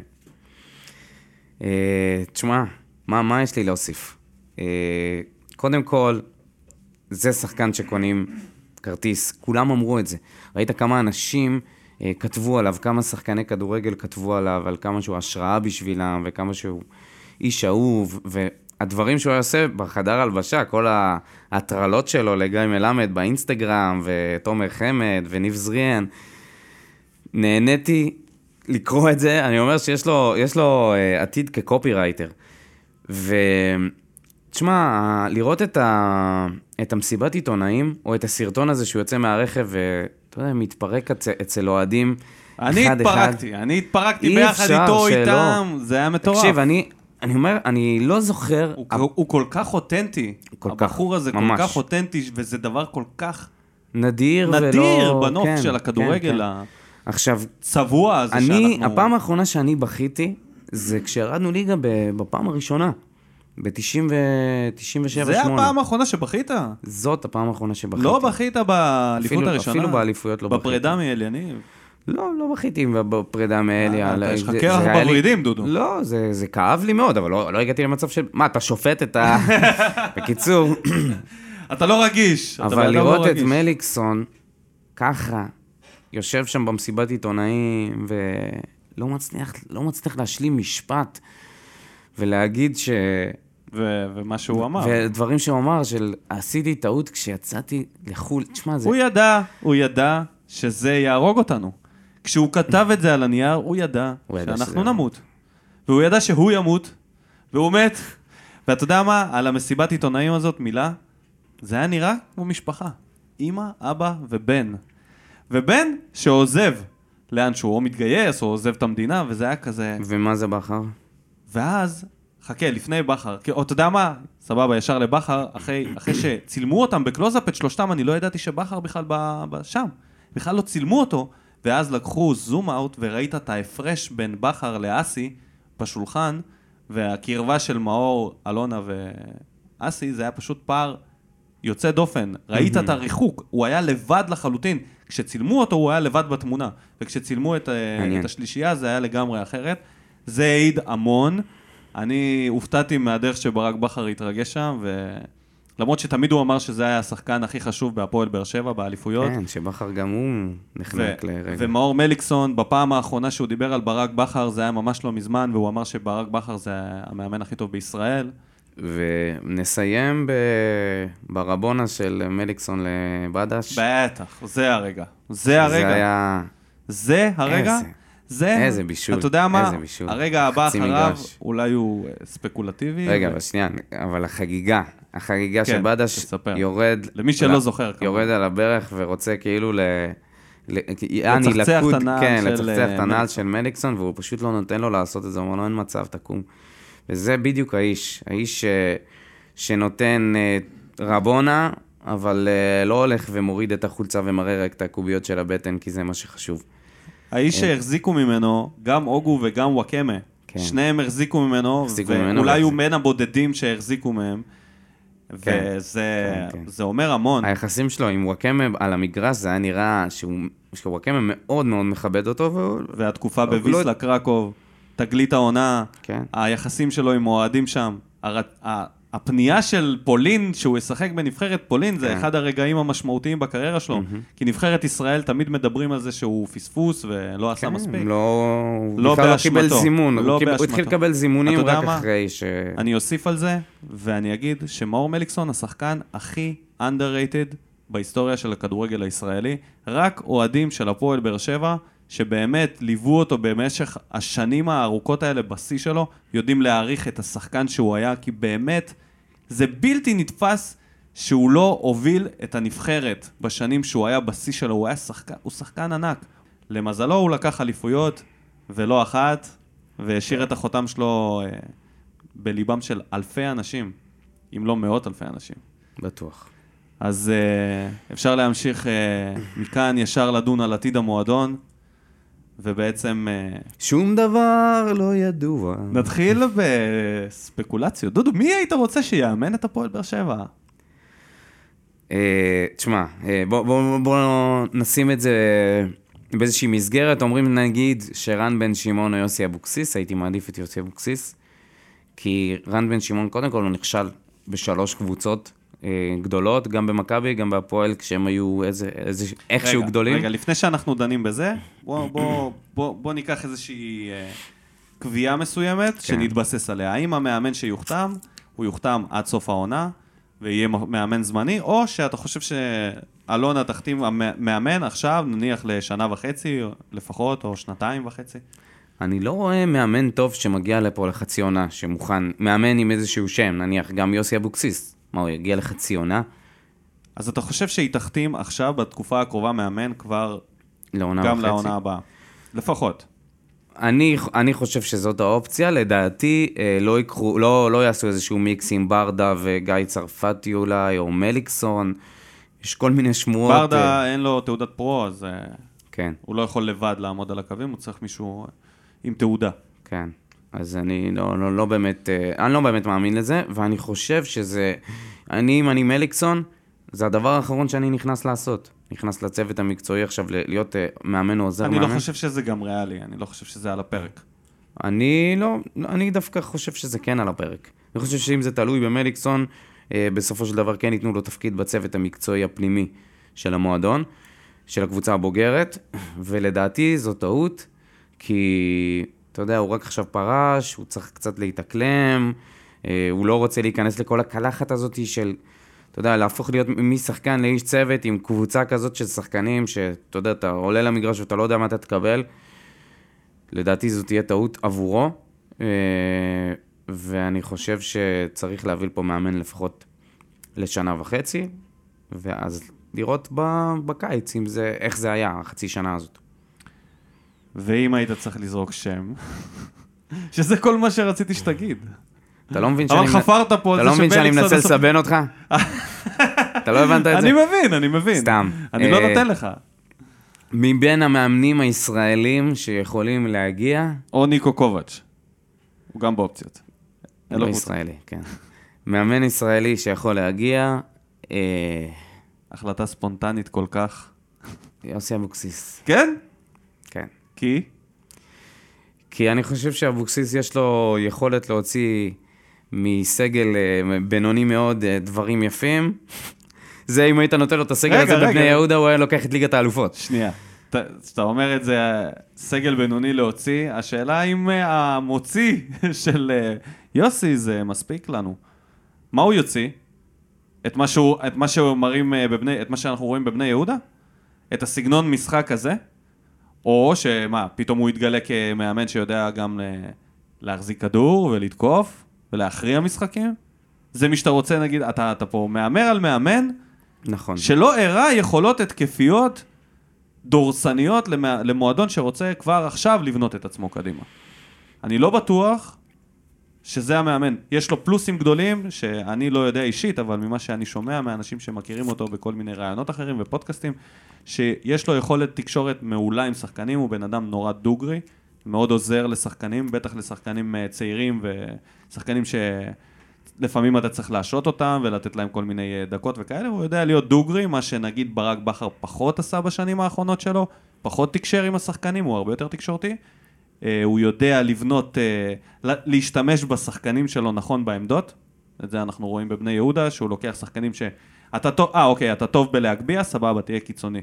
אה, תשמע, מה, מה יש לי להוסיף? אה, קודם כל, זה שחקן שקונים כרטיס, כולם אמרו את זה. ראית כמה אנשים אה, כתבו עליו, כמה שחקני כדורגל כתבו עליו, על כמה שהוא השראה בשבילם, וכמה שהוא איש אהוב, והדברים שהוא היה עושה בחדר הלבשה, כל ההטרלות שלו לגיא מלמד באינסטגרם, ותומר חמד, וניב זריאן, נהניתי לקרוא את זה, אני אומר שיש לו, לו uh, עתיד כקופירייטר. ותשמע, לראות את, ה, את המסיבת עיתונאים, או את הסרטון הזה שהוא יוצא מהרכב, ואתה יודע, מתפרק אצל, אצל אוהדים, אני אחד-אחד. התפרקתי, אני התפרקתי ביחד איתו, שלא. איתם, זה היה מטורף. תקשיב, אני, אני אומר, אני לא זוכר... הוא, הוא, הוא כל כך אותנטי. כל כך, הבחור הזה ממש. כל כך אותנטי, וזה דבר כל כך נדיר, נדיר ולא... בנוף כן, של הכדורגל כן, כן. עכשיו, הצבוע הזה אני, שאנחנו... הפעם האחרונה שאני בכיתי, זה כשירדנו ליגה בפעם הראשונה, ב-97-8. זה הפעם האחרונה שבכית? זאת הפעם האחרונה שבכיתי. לא בכית באליפות אפילו- הראשונה? אפילו באליפויות לא בכיתי. בפרידה מאליניב? לא, לא בכיתי בפרידה מאליה. אה, אתה, יש לך קרח בוורידים, דודו. לא, זה, זה כאב לי מאוד, אבל לא, לא הגעתי למצב של... מה, אתה שופט את ה... בקיצור, אתה לא רגיש. אבל אדם לא לראות את רגיש. מליקסון ככה, יושב שם במסיבת עיתונאים, ולא מצליח, לא מצליח להשלים משפט, ולהגיד ש... ו- ומה שהוא אמר. ודברים שהוא אמר, של עשיתי טעות כשיצאתי לחו"ל, תשמע, זה... הוא ידע, הוא ידע שזה יהרוג אותנו. כשהוא כתב את זה על הנייר, הוא ידע הוא ידע שאנחנו שזה- נמות. והוא ידע שהוא ימות, והוא מת. ואתה יודע מה? על המסיבת עיתונאים הזאת, מילה, זה היה נראה כמו משפחה. אימא, אבא ובן. ובן שעוזב לאן שהוא או מתגייס או עוזב את המדינה, וזה היה כזה... ומה זה בכר? ואז, חכה, לפני בכר, או אתה יודע מה? סבבה, ישר לבכר, אחרי, אחרי שצילמו אותם בקלוזאפ את שלושתם, אני לא ידעתי שבכר בכלל ב, ב, שם. בכלל לא צילמו אותו, ואז לקחו זום אאוט וראית את ההפרש בין בכר לאסי בשולחן, והקרבה של מאור, אלונה ואסי, זה היה פשוט פער יוצא דופן. ראית את הריחוק, הוא היה לבד לחלוטין. כשצילמו אותו, הוא היה לבד בתמונה. וכשצילמו את, אה. את השלישייה, זה היה לגמרי אחרת. זה העיד המון. אני הופתעתי מהדרך שברק בכר התרגש שם, ולמרות שתמיד הוא אמר שזה היה השחקן הכי חשוב בהפועל באר שבע, באליפויות. כן, שבכר גם הוא נחנק ו- לרגע. ומאור מליקסון, בפעם האחרונה שהוא דיבר על ברק בכר, זה היה ממש לא מזמן, והוא אמר שברק בכר זה המאמן הכי טוב בישראל. ונסיים ב... ברבונה של מליקסון לבדש. בטח, זה הרגע. זה הרגע. זה היה... זה הרגע? איזה- זה... איזה בישול, אתה יודע מה? איזה בישול. הרגע הבא אחריו, מגרש. אולי הוא אה, ספקולטיבי. רגע, ו- אבל שנייה, אבל החגיגה, החגיגה כן, של בדש תספר. יורד... למי שלא ל- זוכר, כמובן. יורד על הברך ורוצה כאילו ל... ל- יעני, לצחצח את לקוד, הנעל כן, של, לצחצח אה, את הנעל מליקסון. של מליקסון, והוא פשוט לא נותן לו לעשות את זה, הוא אומר לו, אין מצב, תקום. וזה בדיוק האיש, האיש ש... שנותן אה, רבונה, אבל אה, לא הולך ומוריד את החולצה ומראה רק את הקוביות של הבטן, כי זה מה שחשוב. האיש שהחזיקו ממנו, גם אוגו וגם וואקמה, כן. שניהם החזיקו ממנו, ואולי הוא בין הבודדים שהחזיקו מהם. כן. וזה כן, כן. אומר המון. היחסים שלו עם וואקמה על המגרש, זה היה נראה שהוא... שוואקמה מאוד מאוד מכבד אותו, והוא... והתקופה בוויסלה לא- קרקוב, תגלית העונה, כן. היחסים שלו עם אוהדים שם, הר... הפנייה של פולין, שהוא ישחק בנבחרת פולין, זה כן. אחד הרגעים המשמעותיים בקריירה שלו. כי נבחרת ישראל, תמיד מדברים על זה שהוא פספוס ולא עשה מספיק. כן, לא... הוא לא בכלל לא קיבל באשמתו. זימון, לא הוא באשמתו. התחיל לקבל זימונים רק? אחרי ש... אני אוסיף על זה, ואני אגיד שמאור מליקסון, השחקן הכי underrated בהיסטוריה של הכדורגל הישראלי, רק אוהדים של הפועל באר שבע, שבאמת ליוו אותו במשך השנים הארוכות האלה בשיא שלו, יודעים להעריך את השחקן שהוא היה, כי באמת זה בלתי נתפס שהוא לא הוביל את הנבחרת בשנים שהוא היה בשיא שלו, הוא היה שחקן, הוא שחקן ענק. למזלו הוא לקח אליפויות, ולא אחת, והשאיר את החותם שלו אה, בליבם של אלפי אנשים, אם לא מאות אלפי אנשים. בטוח. אז אה, אפשר להמשיך אה, מכאן ישר לדון על עתיד המועדון, ובעצם אה, שום דבר לא ידוע. נתחיל בספקולציות. דודו, מי היית רוצה שיאמן את הפועל באר שבע? אה, תשמע, אה, בוא, בוא, בוא נשים את זה באיזושהי מסגרת. אומרים נגיד שרן בן שמעון או יוסי אבוקסיס, הייתי מעדיף את יוסי אבוקסיס, כי רן בן שמעון קודם כל הוא נכשל בשלוש קבוצות גדולות, גם במכבי, גם בהפועל, כשהם היו איזה, איזה, איכשהו רגע, גדולים. רגע, לפני שאנחנו דנים בזה, בוא, בוא, בוא, בוא ניקח איזושהי אה, קביעה מסוימת כן. שנתבסס עליה. האם המאמן שיוחתם, הוא יוחתם עד סוף העונה, ויהיה מאמן זמני, או שאתה חושב שאלונה תחתים המ- מאמן עכשיו, נניח לשנה וחצי לפחות, או שנתיים וחצי? אני לא רואה מאמן טוב שמגיע לפה לחצי עונה, שמוכן, מאמן עם איזשהו שם, נניח גם יוסי אבוקסיס. מה, הוא יגיע לחצי עונה? אז אתה חושב שהיא תחתים עכשיו, בתקופה הקרובה, מאמן כבר לעונה גם וחצי? לעונה הבאה? לפחות. אני, אני חושב שזאת האופציה, לדעתי אה, לא, יקחו, לא, לא יעשו איזשהו מיקס עם ברדה וגיא צרפתי אולי, או מליקסון, יש כל מיני שמועות. אה, ברדה אין לו תעודת פרו, אז אה, כן, הוא לא יכול לבד לעמוד על הקווים, הוא צריך מישהו אה, עם תעודה. כן. אז אני לא, לא, לא באמת, אה, אני לא באמת מאמין לזה, ואני חושב שזה, אני, אם אני מליקסון, זה הדבר האחרון שאני נכנס לעשות. נכנס לצוות המקצועי עכשיו להיות אה, מאמן או עוזר אני מאמן. לא חושב שזה גם ריאלי, אני לא חושב שזה על הפרק. אני לא, אני דווקא חושב שזה כן על הפרק. אני חושב שאם זה תלוי במליקסון, אה, בסופו של דבר כן ייתנו לו תפקיד בצוות המקצועי הפנימי של המועדון, של הקבוצה הבוגרת, ולדעתי זו טעות, כי אתה יודע, הוא רק עכשיו פרש, הוא צריך קצת להתאקלם, אה, הוא לא רוצה להיכנס לכל הקלחת הזאת של, אתה יודע, להפוך להיות משחקן לאיש צוות עם קבוצה כזאת של שחקנים, שאתה יודע, אתה עולה למגרש ואתה לא יודע מה אתה תקבל. לדעתי זו תהיה טעות עבורו, אה, ואני חושב שצריך להביא פה מאמן לפחות לשנה וחצי, ואז לראות בקיץ אם זה, איך זה היה, החצי שנה הזאת. ואם היית צריך לזרוק שם, שזה כל מה שרציתי שתגיד. אתה לא מבין שאני... אבל חפרת פה אתה לא מבין שאני מנסה לסבן אותך? אתה לא הבנת את זה? אני מבין, אני מבין. סתם. אני לא אה, נותן לך. מבין המאמנים הישראלים שיכולים להגיע... או ניקו קובץ'. הוא גם באופציות. לא. ישראלי, כן. מאמן ישראלי שיכול להגיע, אה, החלטה ספונטנית כל כך. יוסי אבוקסיס, כן? כי? כי אני חושב שאבוקסיס יש לו יכולת להוציא מסגל אה, בינוני מאוד אה, דברים יפים. זה אם היית נותן לו את הסגל רגע, הזה רגע. בבני יהודה, הוא היה לוקח את ליגת האלופות. שנייה. כשאתה אומר את זה, סגל בינוני להוציא, השאלה אם אה, המוציא של יוסי זה מספיק לנו. מה הוא יוציא? את מה שהוא, את מה שהוא מראים אה, בבני, את מה שאנחנו רואים בבני יהודה? את הסגנון משחק הזה? או שמה, פתאום הוא יתגלה כמאמן שיודע גם להחזיק כדור ולתקוף ולהכריע משחקים? זה מי שאתה רוצה, נגיד, אתה, אתה פה מהמר על מאמן נכון. שלא הראה יכולות התקפיות דורסניות. למועדון שרוצה כבר עכשיו לבנות את עצמו קדימה. אני לא בטוח שזה המאמן. יש לו פלוסים גדולים, שאני לא יודע אישית, אבל ממה שאני שומע מאנשים שמכירים אותו בכל מיני רעיונות אחרים ופודקאסטים, שיש לו יכולת תקשורת מעולה עם שחקנים, הוא בן אדם נורא דוגרי, מאוד עוזר לשחקנים, בטח לשחקנים אה, צעירים ושחקנים שלפעמים אתה צריך להשעות אותם ולתת להם כל מיני אה, דקות וכאלה, הוא יודע להיות דוגרי, מה שנגיד ברק בכר פחות עשה בשנים האחרונות שלו, פחות תקשר עם השחקנים, הוא הרבה יותר תקשורתי. אה, הוא יודע לבנות, אה, לה- להשתמש בשחקנים שלו נכון בעמדות. את זה אנחנו רואים בבני יהודה, שהוא לוקח שחקנים ש... אתה טוב, אה אוקיי, אתה טוב בלהגביה, סבבה, תהיה קיצוני.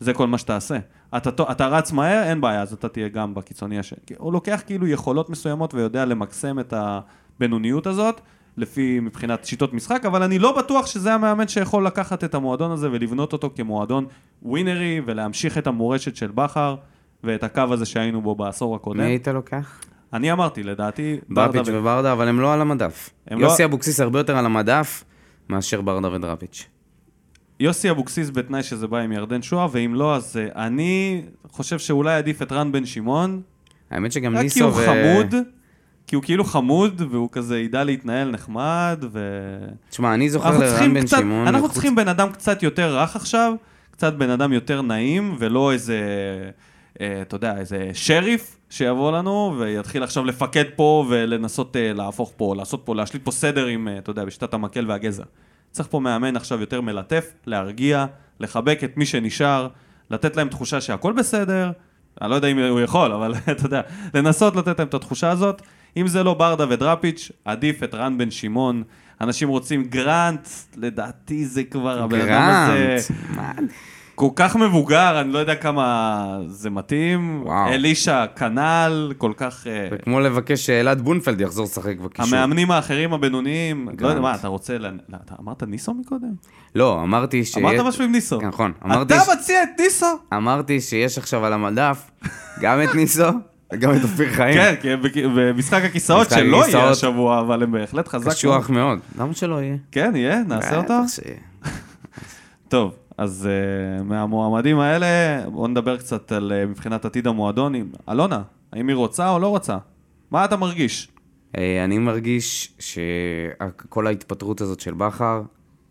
זה כל מה שתעשה. אתה, טוב- אתה רץ מהר, אין בעיה, אז אתה תהיה גם בקיצוני השני. הוא לוקח כאילו יכולות מסוימות ויודע למקסם את הבינוניות הזאת, לפי מבחינת שיטות משחק, אבל אני לא בטוח שזה המאמן שיכול לקחת את המועדון הזה ולבנות אותו כמועדון ווינרי ולהמשיך את המורשת של בכר ואת הקו הזה שהיינו בו בעשור הקודם. מי היית לוקח? אני אמרתי, לדעתי, ברדה דראפיץ' ו- וברדה, אבל הם לא על המדף. הם יוסי לא- אבוקסיס הרבה יותר על המדף מאשר ברדה ודראפיץ'. יוסי אבוקסיס בתנאי שזה בא עם ירדן שואה, ואם לא, אז אה, אני חושב שאולי עדיף את רן בן שמעון, האמת שגם רק כי ניסו הוא ו... חמוד, כי הוא כאילו חמוד, והוא כזה ידע להתנהל נחמד, ו... תשמע, אני זוכר אנחנו לרן בן קצת, שמעון... אנחנו חוץ- צריכים בן אדם קצת יותר רך עכשיו, קצת בן אדם יותר נעים, ולא איזה, אתה יודע, איזה שריף שיבוא לנו, ויתחיל עכשיו לפקד פה, ולנסות אה, להפוך פה, לעשות פה, להשליט פה סדר עם, אה, אתה יודע, בשיטת המקל והגזע. צריך פה מאמן עכשיו יותר מלטף, להרגיע, לחבק את מי שנשאר, לתת להם תחושה שהכל בסדר, אני לא יודע אם הוא יכול, אבל אתה יודע, לנסות לתת להם את התחושה הזאת. אם זה לא ברדה ודראפיץ', עדיף את רן בן שמעון. אנשים רוצים גרנט, לדעתי זה כבר הבן אדם הזה גרנט. כל כך מבוגר, אני לא יודע כמה זה מתאים. וואו. אלישע כנ"ל, כל כך... אה, זה כמו לבקש שאלעד בונפלד יחזור לשחק בקישור. המאמנים האחרים הבינוניים, לא יודע. מה, אתה רוצה... ל- לא, אתה אמרת ניסו מקודם? לא, אמרתי ש... אמרת משהו עם ניסו. נכון, אמרתי אתה ש- מציע את ניסו? אמרתי שיש עכשיו על המדף גם את ניסו וגם את אופיר חיים. כן, כי בק- במשחק הכיסאות שלא יהיה. השבוע, אבל הם בהחלט חזק. קשוח מאוד. למה שלא יהיה? כן, יהיה, נעשה אותו. טוב, אז uh, מהמועמדים האלה, בואו נדבר קצת על uh, מבחינת עתיד המועדון. אלונה, האם היא רוצה או לא רוצה? מה אתה מרגיש? אה, אני מרגיש שכל ההתפטרות הזאת של בכר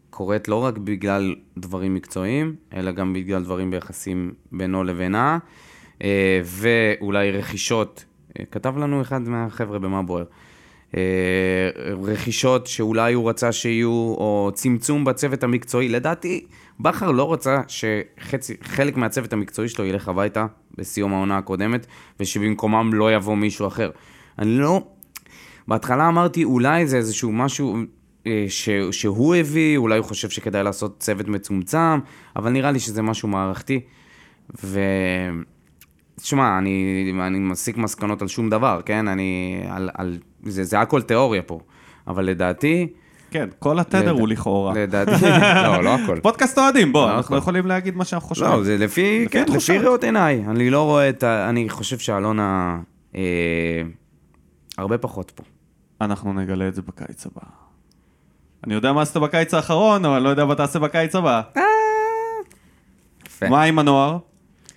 קורית לא רק בגלל דברים מקצועיים, אלא גם בגלל דברים ביחסים בינו לבינה, אה, ואולי רכישות, אה, כתב לנו אחד מהחבר'ה במה בוער, רכישות שאולי הוא רצה שיהיו, או צמצום בצוות המקצועי. לדעתי, בכר לא רצה שחלק מהצוות המקצועי שלו ילך הביתה בסיום העונה הקודמת, ושבמקומם לא יבוא מישהו אחר. אני לא... בהתחלה אמרתי, אולי זה איזשהו משהו אה, ש, שהוא הביא, אולי הוא חושב שכדאי לעשות צוות מצומצם, אבל נראה לי שזה משהו מערכתי. ו... תשמע, אני, אני מסיק מסקנות על שום דבר, כן? אני... על, על... זה, זה הכל תיאוריה פה. אבל לדעתי, כן, כל התדר הוא לכאורה. לדעתי, לא, לא הכל. פודקאסט אוהדים, בוא, לא אנחנו הכל. יכולים להגיד מה שאנחנו חושבים. לא, זה לפי, כן. לפי ראות עיניי. אני לא רואה את ה... אני חושב שאלונה אה, הרבה פחות פה. אנחנו נגלה את זה בקיץ הבא. אני יודע מה עשית בקיץ האחרון, אבל אני לא יודע מה תעשה בקיץ הבא. יפה. מה עם הנוער?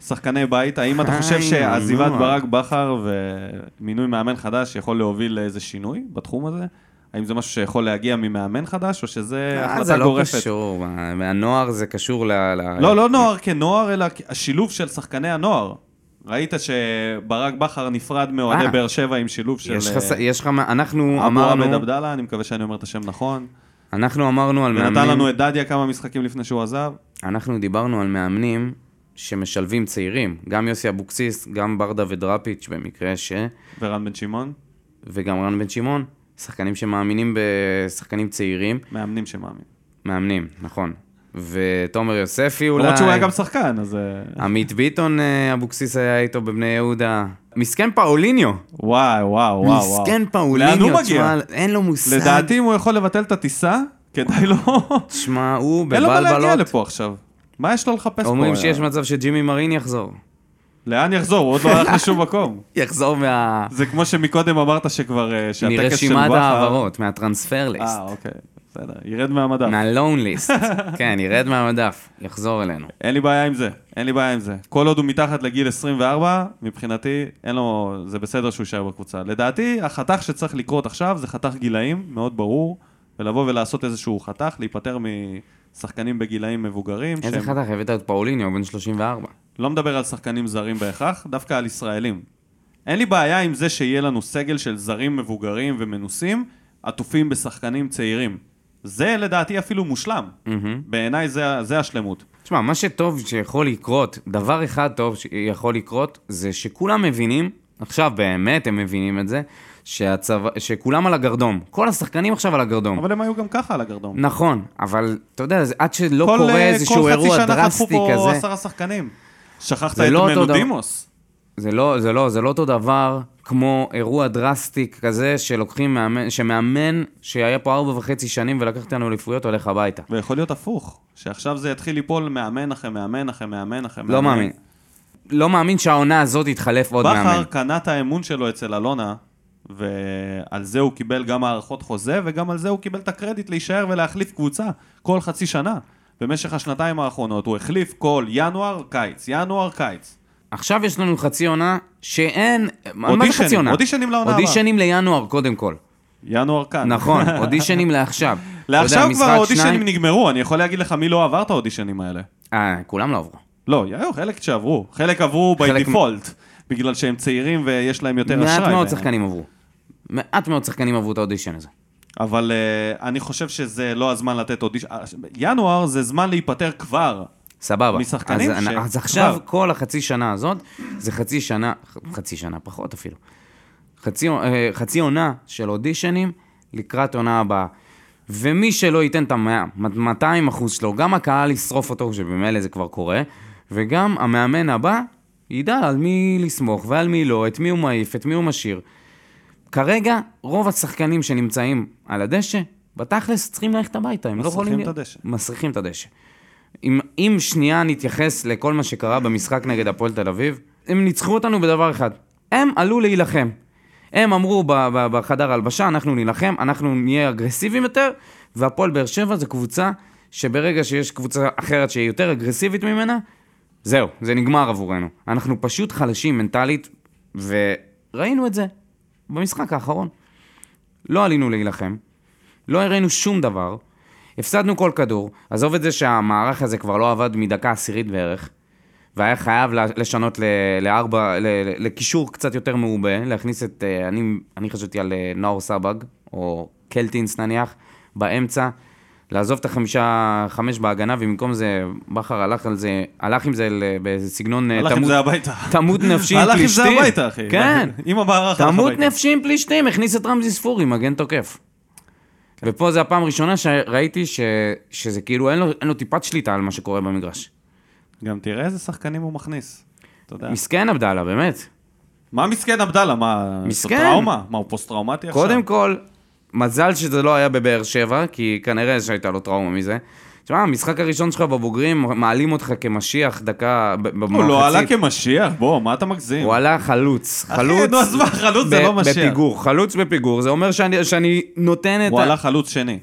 שחקני בית, האם אתה חושב שעזיבת. ברק בכר ומינוי מאמן חדש יכול להוביל לאיזה שינוי בתחום הזה? האם זה משהו שיכול להגיע ממאמן חדש, או שזה אה, החלטה זה לא גורפת? קשור, מה- מהנוער זה קשור ל... לא, לא נוער כנוער, אלא השילוב של שחקני הנוער. ראית שברק בכר נפרד מאוהדי אה. באר שבע עם שילוב של יש לך, ס- אה, יש לך, אנחנו אבו אמרנו, עבד עבדאללה, אני מקווה שאני אומר את השם נכון. אנחנו אמרנו על ונתן מאמנים, לנו את דדיה כמה משחקים לפני שהוא עזב. אנחנו דיברנו על מאמנים שמשלבים צעירים, גם יוסי אבוקסיס, גם ברדה ודראפיץ' במקרה ש... ורן בן שמעון, וגם רן בן שמעון, שחקנים שמאמינים בשחקנים צעירים, מאמנים שמאמין. מאמנים, נכון. ותומר יוספי אולי, למרות שהוא היה גם שחקן, אז... אה, עמית ביטון אה, אבוקסיס היה איתו בבני יהודה, מסכן פאוליניו, וואי, וואו, וואו. מסכן פאוליניו, לאן הוא מגיע? אין לו מושג, לדעתי, אם הוא יכול לבטל את הטיסה, כדאי לו... תשמע, הוא אין לו מה להגיע בבלבלות, לפה עכשיו. מה יש לו לחפש פה? אומרים שיש? מצב שג'ימי מרין יחזור. לאן יחזור? הוא עוד לא הלך לשום מקום. יחזור מה... זה כמו שמקודם אמרת שכבר... אה, שהטקס של מרשימת בכר... ההעברות, מהטרנספר ליסט, אה, אוקיי. בסדר, ירד מהמדף. מהלון ליסט. כן, ירד מהמדף, יחזור אלינו. אין לי בעיה עם זה, אין לי בעיה עם זה. כל עוד הוא מתחת לגיל 24, מבחינתי, אין לו, זה בסדר שהוא יישאר בקבוצה. לדעתי, החתך שצריך לקרות עכשיו זה חתך גילאים, מאוד ברור, ולבוא ולעשות איזשהו חתך, להיפטר משחקנים בגילאים מבוגרים. איזה שהם- חתך, הבאת את פאוליניו, בן 34. לא מדבר על שחקנים זרים בהכרח, דווקא על ישראלים. אין לי בעיה עם זה שיהיה לנו סגל של זרים מבוגרים ומנוסים, עטופים בשחקנים צעירים. זה לדעתי אפילו מושלם. מהמם. בעיניי זה, זה השלמות. תשמע, מה שטוב שיכול לקרות, דבר אחד טוב שיכול לקרות, זה שכולם מבינים, עכשיו באמת הם מבינים את זה, שהצבא, שכולם על הגרדום. כל השחקנים עכשיו על הגרדום. אבל הם היו גם ככה על הגרדום. נכון, אבל אתה יודע, עד שלא כל, קורה אה, איזשהו כל אירוע חצי שנה חטפו דרסטי פה כזה, עשרה שחקנים. שכחת את לא. מנודימוס. זה לא, זה לא, זה לא אותו דבר כמו אירוע דרסטי כזה שלוקחים מאמן, שמאמן שהיה פה ארבע וחצי שנים ולקח אותנו אליפויות הולך הביתה. ויכול להיות הפוך, שעכשיו זה יתחיל ליפול מאמן אחרי מאמן אחרי מאמן אחרי מאמן. לא מאמין. לא מאמין שהעונה הזאת תתחלף עוד מאמן. בכר קנה את האמון שלו אצל אלונה, ועל זה הוא קיבל גם הארכות חוזה, וגם על זה הוא קיבל את הקרדיט להישאר ולהחליף קבוצה כל חצי שנה. במשך השנתיים האחרונות הוא החליף כל ינואר, קיץ, ינואר, קיץ. עכשיו יש לנו חצי עונה שאין... מה זה חצי עונה? אודישנים לעונה הבאה. אודישנים לינואר קודם כל. ינואר כאן. נכון, אודישנים לעכשיו. יודע, לעכשיו משחק כבר האודישנים שניים- נגמרו, אני יכול להגיד לך מי לא עבר את האודישנים האלה. אה, כולם לא עברו. לא, היו חלק שעברו. חלק עברו by חלק- default, בגלל שהם צעירים ויש להם יותר אשראי. מעט מאוד. שחקנים עברו. מעט מאוד שחקנים עברו את האודישן הזה. אבל uh, אני חושב שזה לא הזמן לתת אודישן. אה, ינואר זה זמן להיפטר כבר. סבבה. משחקנים אז, ש- אז עכשיו כבר. כל החצי שנה הזאת, זה חצי שנה, חצי שנה פחות אפילו. חצי, אה, חצי עונה של אודישנים לקראת עונה הבאה. ומי שלא ייתן את ה-200 אחוז שלו, גם הקהל ישרוף אותו, שבמילא זה כבר קורה, וגם המאמן הבא ידע על מי לסמוך ועל מי לא, את מי הוא מעיף, את מי הוא משאיר. כרגע, רוב השחקנים שנמצאים על הדשא, בתכלס צריכים ללכת הביתה, הם לא מסריחים יכולים... את הדשא. מסריחים את הדשא. אם, אם שנייה נתייחס לכל מה שקרה במשחק נגד הפועל תל אביב, הם ניצחו אותנו בדבר אחד. הם עלו להילחם. הם אמרו בחדר הלבשה, אנחנו נילחם, אנחנו נהיה אגרסיביים יותר, והפועל באר שבע זו קבוצה שברגע שיש קבוצה אחרת שהיא יותר אגרסיבית ממנה, זהו, זה נגמר עבורנו. אנחנו פשוט חלשים מנטלית, וראינו את זה במשחק האחרון. לא עלינו להילחם, לא הראינו שום דבר, הפסדנו כל כדור, עזוב את זה שהמערך הזה כבר לא עבד מדקה עשירית בערך, והיה חייב לשנות לארבע, לקישור קצת יותר מעובה, להכניס את, אה, אני, אני חשבתי על אה, נאור סבג, או קלטינס נניח, באמצע, לעזוב את החמישה, חמש בהגנה, ובמקום זה, בכר הלך על זה, הלך עם זה ל- באיזה סגנון אה, הלך עם תמות- זה הביתה. תמות נפשי עם הלך עם פלישתים. זה הביתה, אחי. כן. עם המערך הלך תמות הביתה. נפשי עם פלישתים, הכניס את רמזי ספורי, מגן תוקף. כן. ופה זו הפעם הראשונה שראיתי ש... שזה כאילו אין לו, אין לו טיפת שליטה על מה שקורה במגרש. גם תראה איזה שחקנים הוא מכניס. אתה יודע. מסכן עבדאללה, באמת. מה מסכן עבדאללה? מה. מסכן. טראומה? מה, הוא פוסט-טראומטי עכשיו? קודם כל, מזל שזה לא היה בבאר שבע, כי כנראה שהייתה לו טראומה מזה. תשמע, המשחק הראשון שלך בבוגרים, מעלים אותך כמשיח דקה במחצית. הוא לא עלה כמשיח, בוא, מה אתה מגזים? הוא עלה חלוץ. אחי, חלוץ... נו, אז מה, חלוץ זה לא משיח. בפיגור, חלוץ בפיגור, זה אומר שאני, שאני נותן את הוא. עלה חלוץ שני.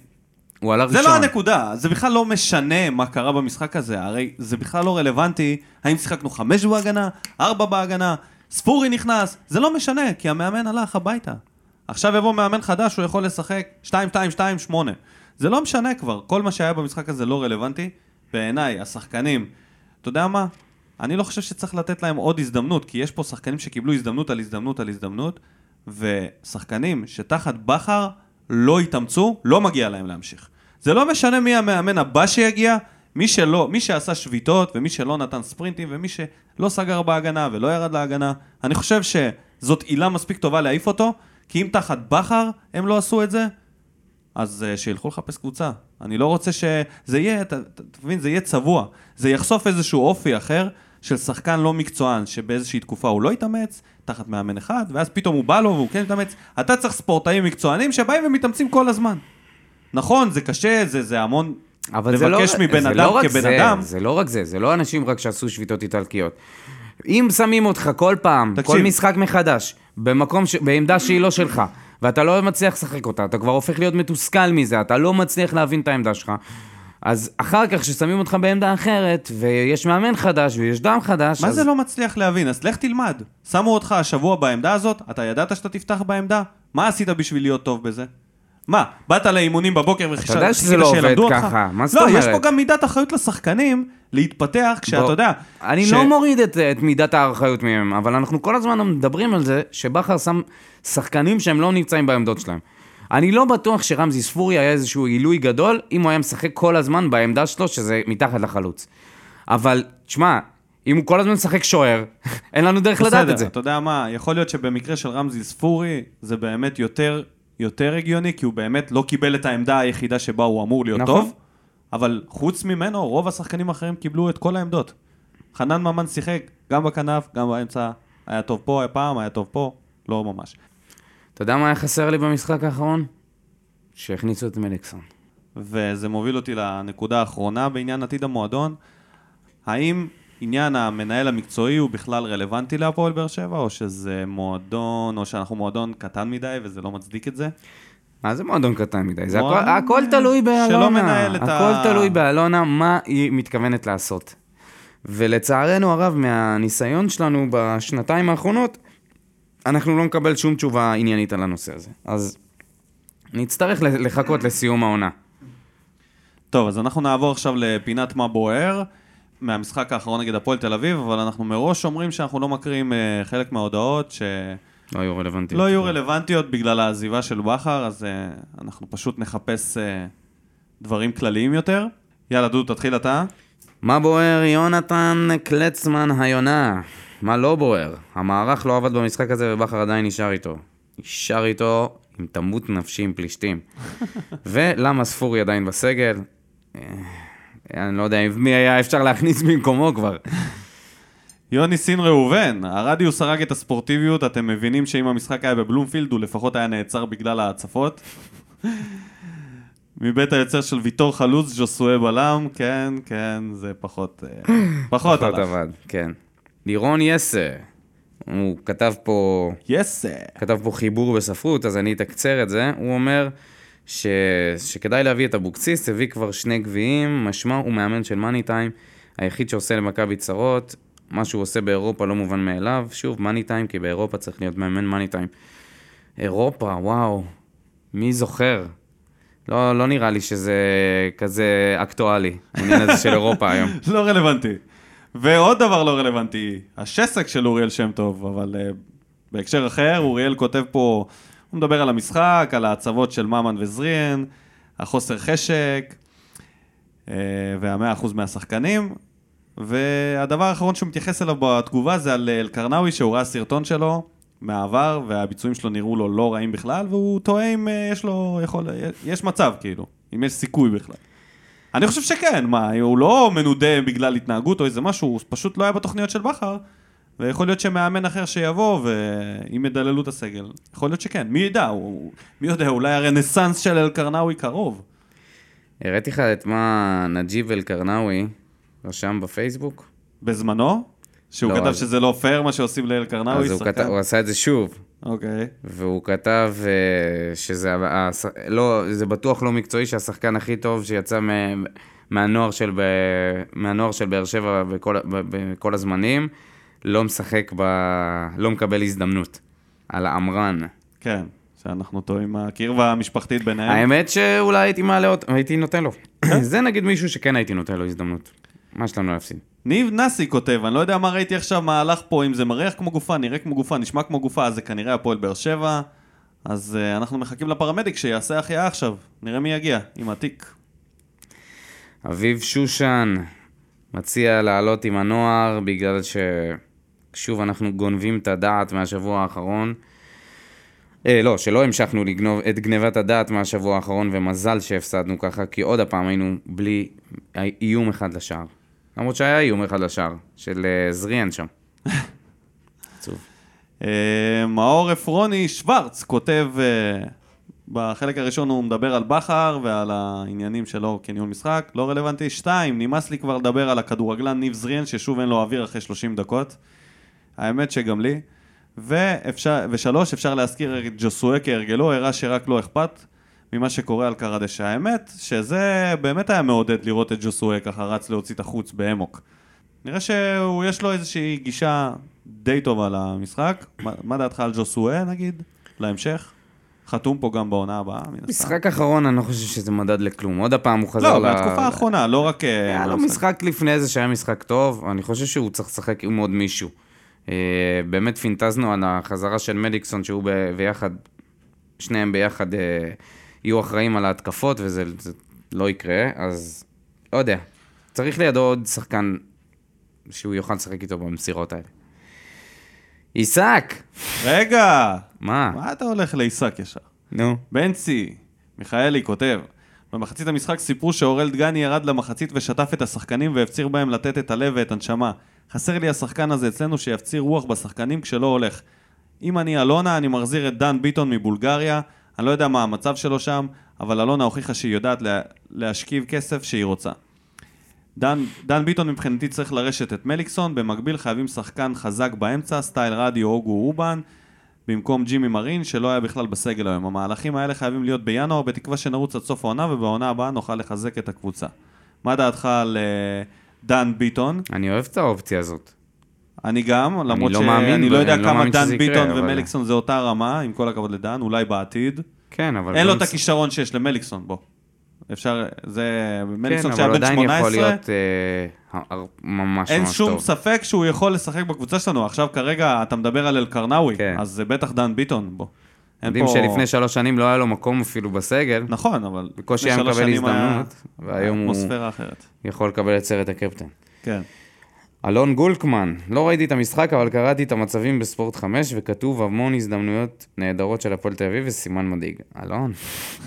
הוא עלה זה ראשון. לא הנקודה, זה בכלל לא משנה מה קרה במשחק הזה, הרי זה בכלל לא רלוונטי האם שיחקנו חמש בהגנה, ארבע בהגנה, ספורי נכנס, זה לא משנה, כי המאמן הלך הביתה. עכשיו יבוא מאמן חדש, הוא יכול לשחק 2-2-2-8. זה לא משנה כבר, כל מה שהיה במשחק הזה לא רלוונטי. בעיניי, השחקנים, אתה יודע מה? אני לא חושב שצריך לתת להם עוד הזדמנות, כי יש פה שחקנים שקיבלו הזדמנות על הזדמנות על הזדמנות, ושחקנים שתחת בכר לא התאמצו, לא מגיע להם להמשיך. זה לא משנה מי המאמן הבא שיגיע, מי שלא, מי שעשה שביתות, ומי שלא נתן ספרינטים, ומי שלא סגר בהגנה ולא ירד להגנה, אני חושב שזאת עילה מספיק טובה להעיף אותו, כי אם תחת בכר הם לא עשו את זה, אז uh, שילכו לחפש קבוצה. אני לא רוצה שזה יהיה, אתה מבין, זה יהיה צבוע. זה יחשוף איזשהו אופי אחר של שחקן לא מקצוען, שבאיזושהי תקופה הוא לא התאמץ, תחת מאמן אחד, ואז פתאום הוא בא לו והוא כן מתאמץ. אתה צריך ספורטאים מקצוענים שבאים ומתאמצים כל הזמן. נכון, זה קשה, זה, זה המון... אבל זה לא, מבן זה אדם לא רק כבן זה, אדם. זה לא רק זה, זה לא אנשים רק שעשו שביתות איטלקיות. אם שמים אותך כל פעם, תקשיב. כל משחק מחדש, במקום, ש... בעמדה שהיא לא שלך, ואתה לא מצליח לשחק אותה, אתה כבר הופך להיות מתוסכל מזה, אתה לא מצליח להבין את העמדה שלך, אז אחר כך כששמים אותך בעמדה אחרת, ויש מאמן חדש ויש דם חדש, מה אז... זה לא מצליח להבין? אז לך תלמד. שמו אותך השבוע בעמדה הזאת, אתה ידעת שאתה תפתח בעמדה? מה עשית בשביל להיות טוב בזה? מה, באת לאימונים בבוקר וחישבת יודע שזה לא עובד ככה, מה זאת לא, יש אומרת? פה גם מידת אחריות לשחקנים להתפתח כשאתה יודע... אני ש- לא מוריד את, את מידת האחריות מהם, אבל אנחנו כל הזמן מדברים על זה שבכר שם שחקנים שהם לא נמצאים בעמדות שלהם. אני לא בטוח שרמזי ספורי היה איזשהו עילוי גדול אם הוא היה משחק כל הזמן בעמדה שלו, שזה מתחת לחלוץ. אבל, תשמע, אם הוא כל הזמן משחק שוער, אין לנו דרך לדעת את זה. בסדר, אתה יודע מה, יכול להיות שבמקרה של רמזי ספורי זה באמת יותר, יותר הגיוני, כי הוא באמת לא קיבל את העמדה היחידה שבה הוא אמור להיות נכון. טוב, אבל חוץ ממנו, רוב השחקנים האחרים קיבלו את כל העמדות. חנן ממן שיחק גם בכנף, גם באמצע, היה טוב פה, היה פעם, היה טוב פה, לא ממש. אתה יודע מה היה חסר לי במשחק האחרון? שהכניסו את מליקסון. וזה מוביל אותי לנקודה האחרונה בעניין עתיד המועדון. האם עניין המנהל המקצועי הוא בכלל רלוונטי להפועל באר שבע, או שזה מועדון, או שאנחנו מועדון קטן מדי וזה לא מצדיק את זה? מה זה מועדון קטן מדי? זה הכל, הכל תלוי באלונה. שלא מנהל את הכל ה- תלוי באלונה, מה היא מתכוונת לעשות. ולצערנו הרב, מהניסיון שלנו בשנתיים האחרונות, אנחנו לא נקבל שום תשובה עניינית על הנושא הזה. אז נצטרך לחכות לסיום העונה. טוב, אז אנחנו נעבור עכשיו לפינת מה בוער, מהמשחק האחרון נגד הפועל תל אביב, אבל אנחנו מראש אומרים שאנחנו לא מקריאים אה, חלק מההודעות שלא לא היו רלוונטיים. יהיו רלוונטיות בגלל העזיבה של בכר, אז אה, אנחנו פשוט נחפש אה, דברים כלליים יותר. יאללה, דודו, תתחיל אתה. מה בוער יונתן קלצמן היונה? מה לא בוער? המערך לא עבד במשחק הזה ובכר עדיין נשאר איתו. נשאר איתו עם תמות נפשי עם פלישתים. ולמה ספורי עדיין בסגל? אני לא יודע מי היה אפשר להכניס במקומו כבר. יוני סין ראובן, הרדיוס הרג את הספורטיביות, אתם מבינים שאם המשחק היה בבלומפילד, הוא לפחות היה נעצר בגלל ההצפות. מבית היוצר של ויטור חלוץ, ז'וסואה בלם, כן, כן, זה פחות, אה, פחות פחות הלך. עבד, כן. לירון יסה, הוא כתב פה, יס! כתב פה חיבור בספרות, אז אני אתקצר את זה. הוא אומר ש... שכדאי להביא את אבוקסיס, הביא כבר שני גביעים, משמע הוא מאמן של מאני טיים, היחיד שעושה למכבי צרות, מה שהוא עושה באירופה לא מובן מאליו. שוב, מאני טיים, כי באירופה צריך להיות מאמן מאני טיים. אירופה, וואו, מי זוכר? לא, לא נראה לי שזה כזה אקטואלי, העניין הזה של אירופה היום. לא רלוונטי. ועוד דבר לא רלוונטי, השסק של אוריאל שם טוב, אבל uh, בהקשר אחר, אוריאל כותב פה, הוא מדבר על המשחק, על ההצבות של ממן וזריאן, החוסר חשק, uh, והמאה אחוז מהשחקנים, והדבר האחרון שהוא מתייחס אליו בתגובה זה על אלקרנאווי, שהוא ראה סרטון שלו מהעבר, והביצועים שלו נראו לו לא רעים בכלל, והוא תוהה אם uh, יש לו, יכול, יש מצב כאילו, אם יש סיכוי בכלל. אני חושב שכן, מה, הוא לא מנודה בגלל התנהגות או איזה משהו, הוא פשוט לא היה בתוכניות של בכר, ויכול להיות שמאמן אחר שיבוא, ואם ידללו את הסגל, יכול להיות שכן, מי ידע, הוא, מי יודע, אולי הרנסאנס של אלקרנאווי קרוב. הראיתי לך את מה נג'יב אל-קרנאווי רשם בפייסבוק? בזמנו? שהוא לא, כתב אז- שזה לא פייר מה שעושים לאלקרנאווי, אז הוא? כתב, הוא עשה את זה שוב, אוקיי. והוא כתב אה, שזה ה- הש- לא, זה בטוח לא מקצועי שהשחקן הכי טוב שיצא מ- מהנוער של, ב, מהנוער של באר שבע בכל, בכל הזמנים, לא משחק, ב, לא מקבל הזדמנות. על העמרן. כן, שאנחנו טועים הקרבה המשפחתית ביניהם. האמת שאולי הייתי מעלה אותו, הייתי נותן לו. זה נגיד מישהו שכן הייתי נותן לו הזדמנות. מה יש לנו להפסיד? ניב נסי כותב, אני לא יודע מה ראיתי עכשיו, מה הלך פה, אם זה מריח כמו גופה, נראה כמו גופה, נשמע כמו גופה, אז זה כנראה הפועל באר שבע. אז uh, אנחנו מחכים לפרמדיק שיעשה החייאה עכשיו. נראה מי יגיע, עם התיק. אביב שושן מציע לעלות עם הנוער בגלל ששוב אנחנו גונבים את הדעת מהשבוע האחרון. אה, לא, שלא המשכנו לגנוב את גנבת הדעת מהשבוע האחרון, ומזל שהפסדנו ככה, כי עוד הפעם היינו בלי איום אחד לשער. למרות שהיה איום אחד לשער, של אה, זריאן שם. עצוב. Uh, מאור עפרוני שוורץ כותב, uh, בחלק הראשון הוא מדבר על בכר ועל העניינים שלו כניהול משחק, לא רלוונטי. שתיים, נמאס לי כבר לדבר על הכדורגלן ניב זריאן, ששוב אין לו אוויר אחרי 30 דקות. האמת שגם לי. ואפשר, ושלוש, אפשר להזכיר את ג'וסואה כהרגלו, הראה שרק לא אכפת ממה שקורה על קרדשה. האמת שזה באמת היה מעודד לראות את ג'וסואה ככה רץ להוציא את החוץ באמוק. נראה שיש לו איזושהי גישה די טובה למשחק. מה, מה דעתך על ג'וסואה נגיד? להמשך? חתום פה גם בעונה הבאה, מן הסתם. משחק אחרון, אני לא חושב שזה מדד לכלום. עוד הפעם הוא חזר לא, ל... בתקופה האחרונה, לא רק... אה, היה לו במשחק. משחק לפני זה שהיה משחק טוב, אני חושב שהוא צריך לשחק עם עוד מישהו. אה, באמת פינטזנו על החזרה של מדיקסון, שהוא ב- ביחד, שניהם ביחד אה, יהיו אחראים על ההתקפות, וזה זה לא יקרה, אז לא יודע. צריך לידו עוד שחקן שהוא יוכל לשחק איתו במסירות האלה. עיסק! רגע! מה? מה אתה הולך לעיסק ישר? נו. בנצי, מיכאלי כותב, במחצית המשחק סיפרו שאורל דגני ירד למחצית ושטף את השחקנים והפציר בהם לתת את הלב ואת הנשמה. חסר לי השחקן הזה אצלנו שיפציר רוח בשחקנים כשלא הולך. אם אני אלונה, אני מחזיר את דן ביטון מבולגריה, אני לא יודע מה המצב שלו שם, אבל אלונה הוכיחה שהיא יודעת לה, להשכיב כסף שהיא רוצה. דן, דן ביטון מבחינתי צריך לרשת את מליקסון, במקביל חייבים שחקן חזק באמצע, סטייל רדיו אוגו אובן, במקום ג'ימי מרין, שלא היה בכלל בסגל היום. המהלכים האלה חייבים להיות בינואר, בתקווה שנרוץ עד סוף העונה, ובעונה הבאה נוכל לחזק את הקבוצה. מה דעתך על אה, דן ביטון? אני אוהב את האופציה הזאת. אני גם, למרות לא מאמין שאני ב- לא יודע אני לא כמה מאמין דן ביטון אבל- ומליקסון זה אותה רמה, עם כל הכבוד לדן, אולי בעתיד. כן, אבל... אין לו גם את הכישרון שיש למליקסון, בוא. אפשר, זה... כן, מליקסון שהיה אבל בן עדיין יכול 18, להיות אה, ממש אין ממש שום טוב. ספק שהוא יכול לשחק בקבוצה שלנו. עכשיו כרגע אתה מדבר על אלקרנאווי, כן. אז זה בטח דן ביטון. אין יודעים פה- שלפני שלוש שנים לא היה לו מקום אפילו בסגל, נכון, אבל... בקושי היה מקבל שנים היה- הזדמנות, והיום הוא אחרת. יכול לקבל את סרט הקפטן. כן. אלון גולקמן, לא ראיתי את המשחק, אבל קראתי את המצבים בספורט 5, וכתוב המון הזדמנויות נהדרות של הפועל תל אביב וסימן מדאיג. אלון,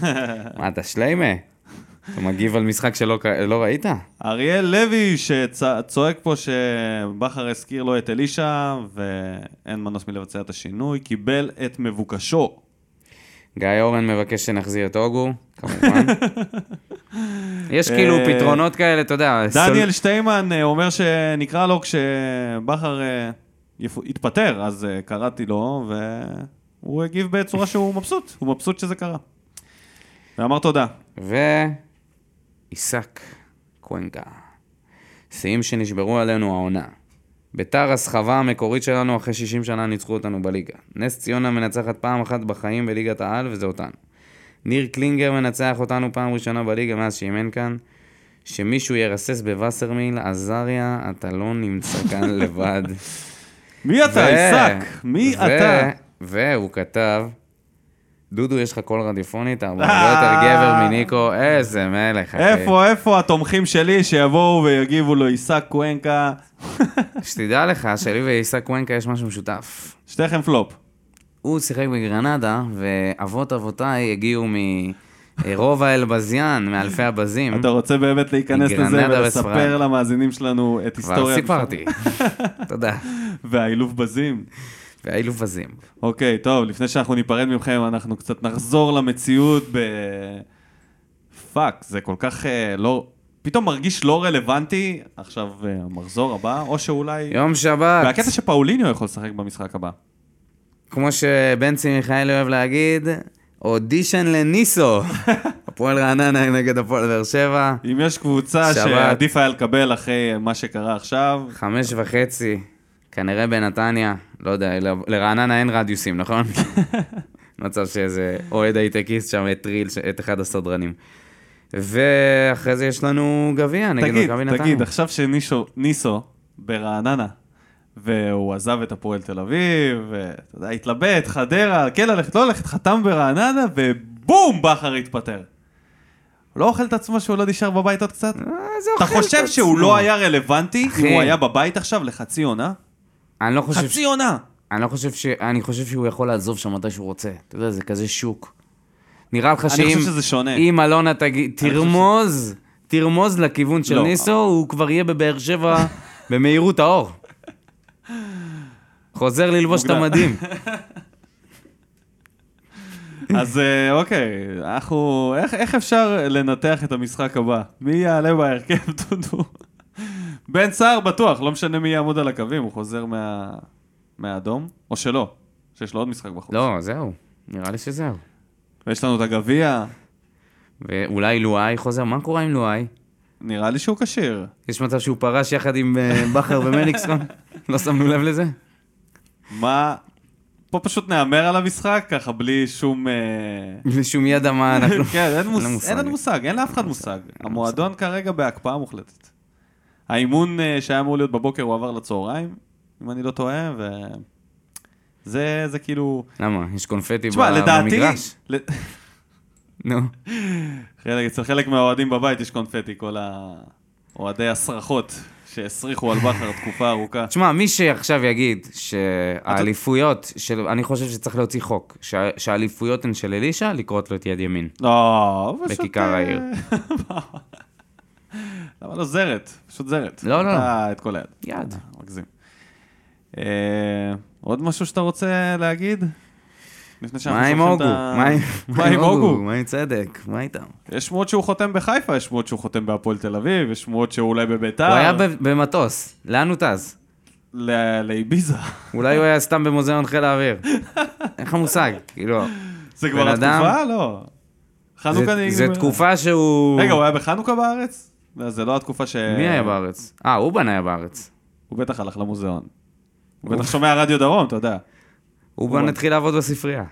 מה אתה שליימה? אתה מגיב על משחק שלא לא ראית? אריאל לוי שצועק פה שבכר הזכיר לו את אלישע, ואין מנוס מלבצע את השינוי, קיבל את מבוקשו. גיא אורן מבקש שנחזיר את אוגו, כמובן. יש כאילו אה, פתרונות כאלה, אתה יודע. דניאל שטיימן אה, אומר שנקרא לו כשבכר אה, יתפטר, אז קראתי לו, והוא הגיב בצורה שהוא מבסוט, הוא מבסוט שזה קרה. ואמר תודה. ועיסק קוונקה. שיאים שנשברו עלינו העונה. ביתר הסחבה המקורית שלנו אחרי 60 שנה ניצחו אותנו בליגה. נס ציונה מנצחת פעם אחת בחיים בליגת העל וזה אותנו. ניר קלינגר מנצח אותנו פעם ראשונה בליגה מאז שאימן כאן. שמישהו ירסס בווסרמיל, עזריה, אתה לא נמצא כאן לבד. מי אתה, עיסק? מי אתה? והוא כתב, דודו, יש לך קול רדיופוני, אתה הרבה יותר גבר מניקו, איזה מלך. איפה, איפה התומכים שלי שיבואו ויגיבו לו עיסק קוונקה? שתדע לך, שלי ועיסק קוונקה יש משהו משותף. שתיכם פלופ. הוא שיחק בגרנדה, ואבות אבותיי הגיעו רובע אלבזיאן, מאלפי הבזים. אתה רוצה באמת להיכנס לזה ולספר. למאזינים שלנו את כבר היסטוריה... סיפרתי. תודה. והאילוף בזים. והאילוף בזים. אוקיי, טוב, לפני שאנחנו ניפרד מכם, אנחנו קצת נחזור למציאות ב... fuck, זה כל כך אה, לא... פתאום מרגיש לא רלוונטי, עכשיו אה, המחזור הבא, או שאולי... יום שבת, והקטע שפאוליניו יכול לשחק במשחק הבא. כמו שבנצי מיכאלי אוהב להגיד, אודישן לניסו. הפועל רעננה נגד הפועל באר שבע, אם יש קבוצה. שעדיף היה לקבל אחרי מה שקרה עכשיו, חמש וחצי, כנראה בנתניה, לא יודע, לרעננה אין רדיוסים, נכון? מצב שאיזה אוהד הייטקיסט שם הטריל את אחד הסדרנים. ואחרי זה יש לנו גביע נגד תגיד, מכבי נתניה. תגיד, עכשיו שניסו ברעננה, והוא עזב את הפועל תל אביב, ואתה יודע, התלבט, חדרה, כן ללכת, לא ללכת, חתם ברעננה, ובום, בכר התפטר. לא אוכל את עצמו שהוא לא נשאר בבית עוד קצת? אה, אתה חושב שהוא. לא היה רלוונטי. אם הוא היה בבית עכשיו לחצי עונה? אני לא חושב. חצי עונה! אני לא חושב ש... אני חושב שהוא יכול לעזוב שם מתי שהוא רוצה. אתה יודע, זה כזה שוק. נראה לך שאם... אני חושב שזה שונה. אם אלונה תגיד, תרמוז, תרמוז לכיוון של לא. ניסו, הוא כבר יהיה בבאר שבע במהירות האור. חוזר ללבוש את. המדים. אז אה, אוקיי, אנחנו... איך, איך אפשר לנתח את המשחק הבא? מי יעלה בהרכב, דודו? בן סער בטוח, לא משנה מי יעמוד על הקווים, הוא חוזר מה... מהאדום, או שלא, שיש לו עוד משחק בחוץ. לא, זהו. נראה לי שזהו. ויש לנו את הגביע, ואולי לואי חוזר, מה קורה עם לואי? נראה לי שהוא כשיר. יש מצב שהוא פרש יחד עם אה, בכר ומליקסון? לא שמנו לב לזה? מה... פה פשוט נהמר על המשחק, ככה בלי שום... אה, בלי שום ידע מה אנחנו... כן, אין, לנו מושג, אין לאף אחד מושג. המועדון כרגע בהקפאה מוחלטת. האימון אה, שהיה אמור להיות בבוקר הוא עבר לצהריים, אם אני לא טועה, ו... זה, זה כאילו... למה? יש קונפטי ב- תשמע, לדעתי... במגרש? ל- נו. חלק, אצל חלק מהאוהדים בבית יש קונפטי, כל האוהדי הסרחות שהסריחו על בכר תקופה ארוכה. תשמע, מי שעכשיו יגיד שהאליפויות, של... אני חושב שצריך להוציא חוק, שה- שהאליפויות הן של אלישע, לקרות לו את יד ימין. לא, פשוט... בכיכר אה, העיר. למה לא זרת? פשוט זרת. לא, לא. אתה את כל היד. יד. אה, מגזים. אה, עוד משהו שאתה רוצה להגיד? מה עם שולחים אוגו? את ה- מה עם- אוגו? מה עם צדק? מה איתם? יש שמועות שהוא חותם בחיפה, יש שמועות שהוא חותם בהפועל תל אביב, יש שמועות שהוא אולי בביתר. הוא היה במטוס, לאן הוא טס? לאביזה. אולי הוא היה סתם במוזיאון חיל האוויר. אין לך מושג, כאילו. זה כבר התקופה? לא. חנוכה. זה תקופה שהוא... רגע, הוא היה בחנוכה בארץ? לא, זה לא התקופה ש... מי היה בארץ? אה, אובן היה בארץ. הוא בטח הלך למוזיאון. הוא בטח שומע רדיו דרום, אתה יודע. אובן התחיל לעבוד בספרייה.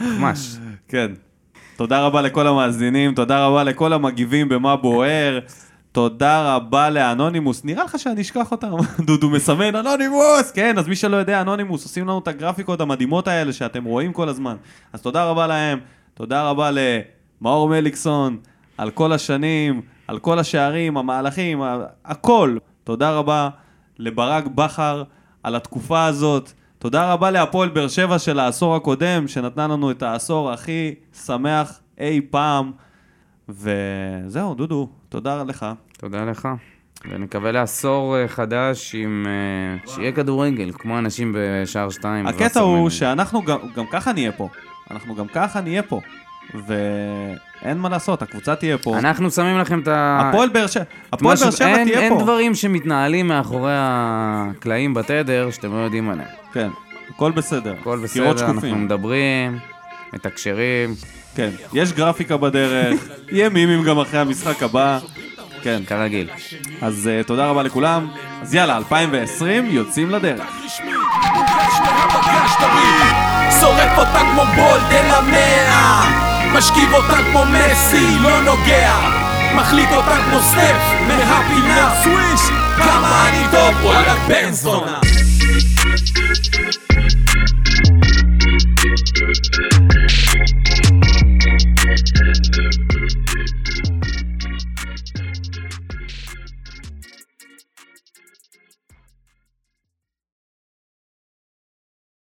ממש. כן. תודה רבה לכל המאזינים, תודה רבה לכל המגיבים במה בוער. תודה רבה לאנונימוס. נראה לך שאני אשכח אותם? דודו מסמן, אנונימוס! כן, אז מי שלא יודע, אנונימוס עושים לנו את הגרפיקות המדהימות האלה שאתם רואים כל הזמן. אז תודה רבה להם, תודה רבה למאור מליקסון, על כל השנים, על כל השערים, המהלכים, הכל. תודה רבה לברק בכר על התקופה הזאת. תודה רבה להפועל באר שבע של העשור הקודם, שנתנה לנו את העשור הכי שמח אי פעם. וזהו, דודו, תודה לך. תודה לך. ונקווה לעשור אה, חדש עם... אה, שיהיה כדורגל, כמו אנשים בשער שתיים. הקטע. הוא שאנחנו גם, גם ככה נהיה פה. אנחנו גם ככה נהיה פה. ואין מה לעשות, הקבוצה תהיה פה. אנחנו שמים לכם את ה... הפועל באר שבע, הפועל באר שבע אין- תהיה אין פה. דברים שמתנהלים מאחורי הקלעים בתדר שאתם לא יודעים עליהם. כן, הכל בסדר. הכל בסדר, אנחנו שקופים. מדברים, מתקשרים, כן, יש גרפיקה בדרך, יהיה מימים גם אחרי המשחק הבא. כן, כרגיל. אז uh, תודה רבה לכולם. אז יאללה, 2020 יוצאים לדרך. שורף אותה כמו בולד אל המאה משכיב אותה כמו מסי, לא נוגע. מחליט אותה כמו סטף, מהפינה. סוויש! כמה אני טוב, וואלכ בן זונה.